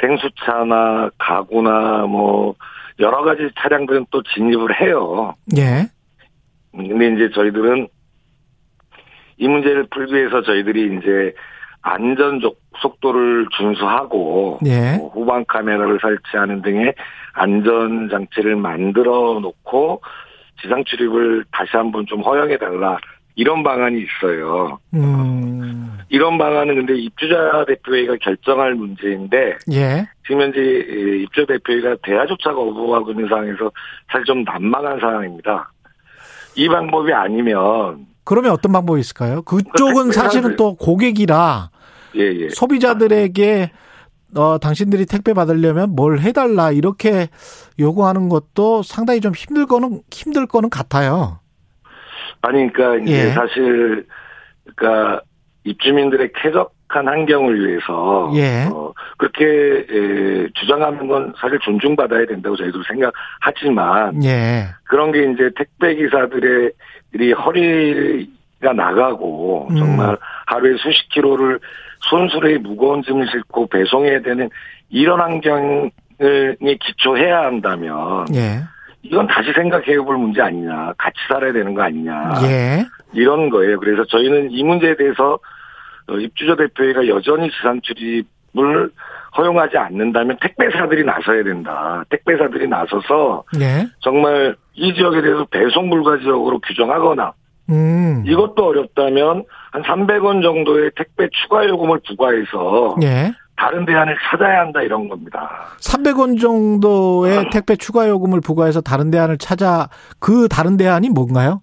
생수차나 가구나 뭐 여러 가지 차량들은 또 진입을 해요. 예. 근데 이제 저희들은 이 문제를 풀기 위해서 저희들이 이제 안전 속도를 준수하고 예. 뭐 후방 카메라를 설치하는 등의 안전 장치를 만들어 놓고 지상 출입을 다시 한번 좀 허용해 달라 이런 방안이 있어요. 음. 이런 방안은 근데 입주자 대표회의가 결정할 문제인데 예. 지금 현재 입주 대표회의가 대화조차 거부하고 있는 상황에서 사실 좀 난망한 상황입니다. 이 방법이 아니면 그러면 어떤 방법이 있을까요? 그쪽은 사실은 또 고객이라 예, 예. 소비자들에게 어, 당신들이 택배 받으려면 뭘 해달라 이렇게 요구하는 것도 상당히 좀 힘들 거는 힘들 거는 같아요. 아니 그러니까 이제 예. 사실 그러니까 입주민들의 쾌적한 환경을 위해서 예. 어, 그렇게 에, 주장하는 건 사실 존중받아야 된다고 저희도 생각하지만 예. 그런 게 이제 택배 기사들의 허리가 나가고 정말 음. 하루에 수십 킬로를 손수레에 무거운 짐을 싣고 배송해야 되는 이런 환경에 기초해야 한다면 예. 이건 다시 생각해 볼 문제 아니냐. 같이 살아야 되는 거 아니냐. 예. 이런 거예요. 그래서 저희는 이 문제에 대해서 어, 입주자 대표회가 여전히 지상 출입을 허용하지 않는다면 택배사들이 나서야 된다. 택배사들이 나서서 예. 정말 이 지역에 대해서 배송 불가 지역으로 규정하거나 음. 이것도 어렵다면 한 300원 정도의 택배 추가 요금을 부과해서 예. 다른 대안을 찾아야 한다 이런 겁니다. 300원 정도의 아. 택배 추가 요금을 부과해서 다른 대안을 찾아 그 다른 대안이 뭔가요?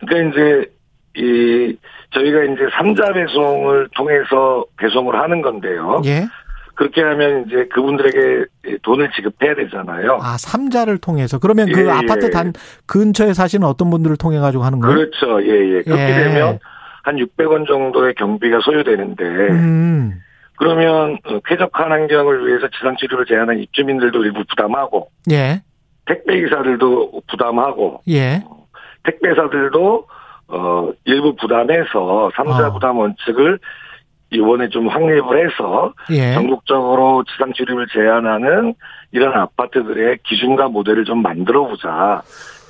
그러니까 이제 이 저희가 이제 삼자 배송을 통해서 배송을 하는 건데요. 예. 그렇게 하면 이제 그분들에게 돈을 지급해야 되잖아요. 아, 삼자를 통해서. 그러면 그 예, 그 아파트 단 근처에 사시는 어떤 분들을 통해 가지고 하는 거예요? 그렇죠. 예, 예. 그렇게 예. 되면 한 600원 정도의 경비가 소요되는데 음. 그러면 어, 쾌적한 환경을 위해서 지상 치료를 제한한 입주민들도 일부 부담하고 예. 택배 기사들도 부담하고 예. 택배사들도 어 일부 부담해서 삼자 어. 부담 원칙을 이번에 좀 확립을 해서 예. 전국적으로 지상 출입을 제한하는 이런 아파트들의 기준과 모델을 좀 만들어 보자.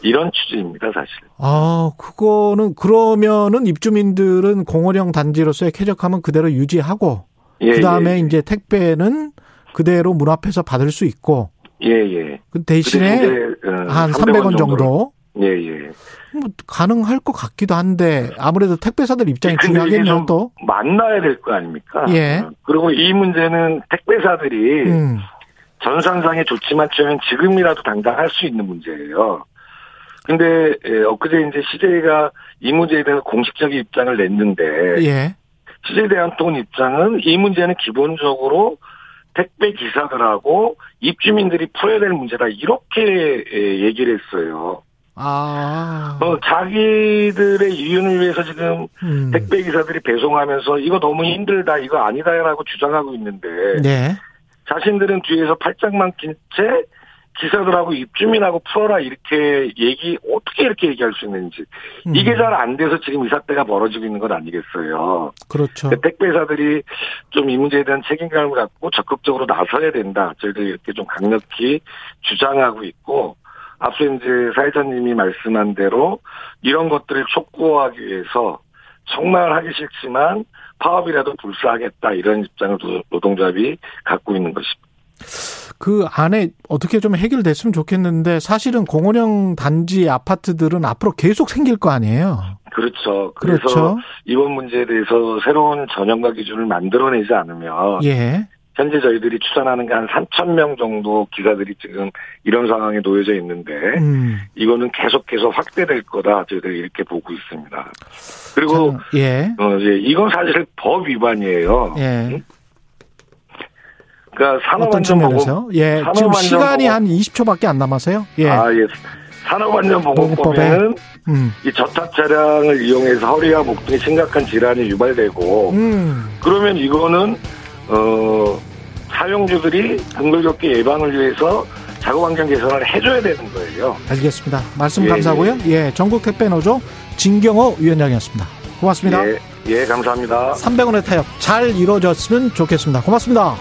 이런 취지입니다, 사실. 아, 그거는 그러면은 입주민들은 공원형 단지로서의 쾌적함은 그대로 유지하고 예, 그다음에 예, 예. 이제 택배는 그대로 문 앞에서 받을 수 있고 예, 예. 그 대신에 어, 한 300원, 300원 정도 예, 예. 뭐 가능할 것 같기도 한데 아무래도 택배사들 입장이 중요하겠네요 또 만나야 될 거 아닙니까? 예. 그리고 이 문제는 택배사들이 음. 전산상에 좋지만 처면 지금이라도 당장 할 수 있는 문제예요. 근데 예, 엊그제 이제 CJ가 이 문제에 대해서 공식적인 입장을 냈는데 예. CJ 대한통운 입장은 이 문제는 기본적으로 택배 기사들하고 입주민들이 풀어야 될 문제다 이렇게 예, 얘기를 했어요. 아. 어, 자기들의 이윤을 위해서 지금 음. 택배 기사들이 배송하면서 이거 너무 힘들다, 이거 아니다라고 주장하고 있는데. 네. 자신들은 뒤에서 팔짱만 낀 채 기사들하고 입주민하고 풀어라 이렇게 얘기 어떻게 이렇게 얘기할 수 있는지 음. 이게 잘 안 돼서 지금 이 사태가 벌어지고 있는 건 아니겠어요. 그렇죠. 그러니까 택배사들이 좀 이 문제에 대한 책임감을 갖고 적극적으로 나서야 된다. 저희들 이렇게 좀 강력히 주장하고 있고 앞서 이제 사회자님이 말씀한 대로 이런 것들을 촉구하기 위해서 정말 하기 싫지만 파업이라도 불사하겠다 이런 입장을 노동조합이 갖고 있는 것입니다. 그 안에 어떻게 좀 해결됐으면 좋겠는데 사실은 공원형 단지 아파트들은 앞으로 계속 생길 거 아니에요. 그렇죠. 그래서 그렇죠. 이번 문제에 대해서 새로운 전형과 기준을 만들어내지 않으면 예. 현재 저희들이 추산하는 게 한 3천 명 정도 기사들이 지금 이런 상황에 놓여져 있는데 음. 이거는 계속해서 확대될 거다 저희들이 이렇게 보고 있습니다. 그리고 자, 예. 어, 예, 이건 사실 법 위반이에요. 예. 그러니까 산업안전보고 예 지금 시간이 한 20초밖에 안 남아서요. 예. 아 예. 산업안전보건법에는 음. 이 저탑 차량을 이용해서 허리와 목 등에 심각한 질환이 유발되고 음. 그러면 이거는 어 사용주들이 등글겹게 예방을 위해서 작업 환경 개선을 해줘야 되는 거예요. 알겠습니다. 말씀 예, 감사하고요. 예, 예 전국 택배 노조 진경호 위원장이었습니다. 고맙습니다. 예, 예 감사합니다. 300원의 타협 잘 이루어졌으면 좋겠습니다. 고맙습니다.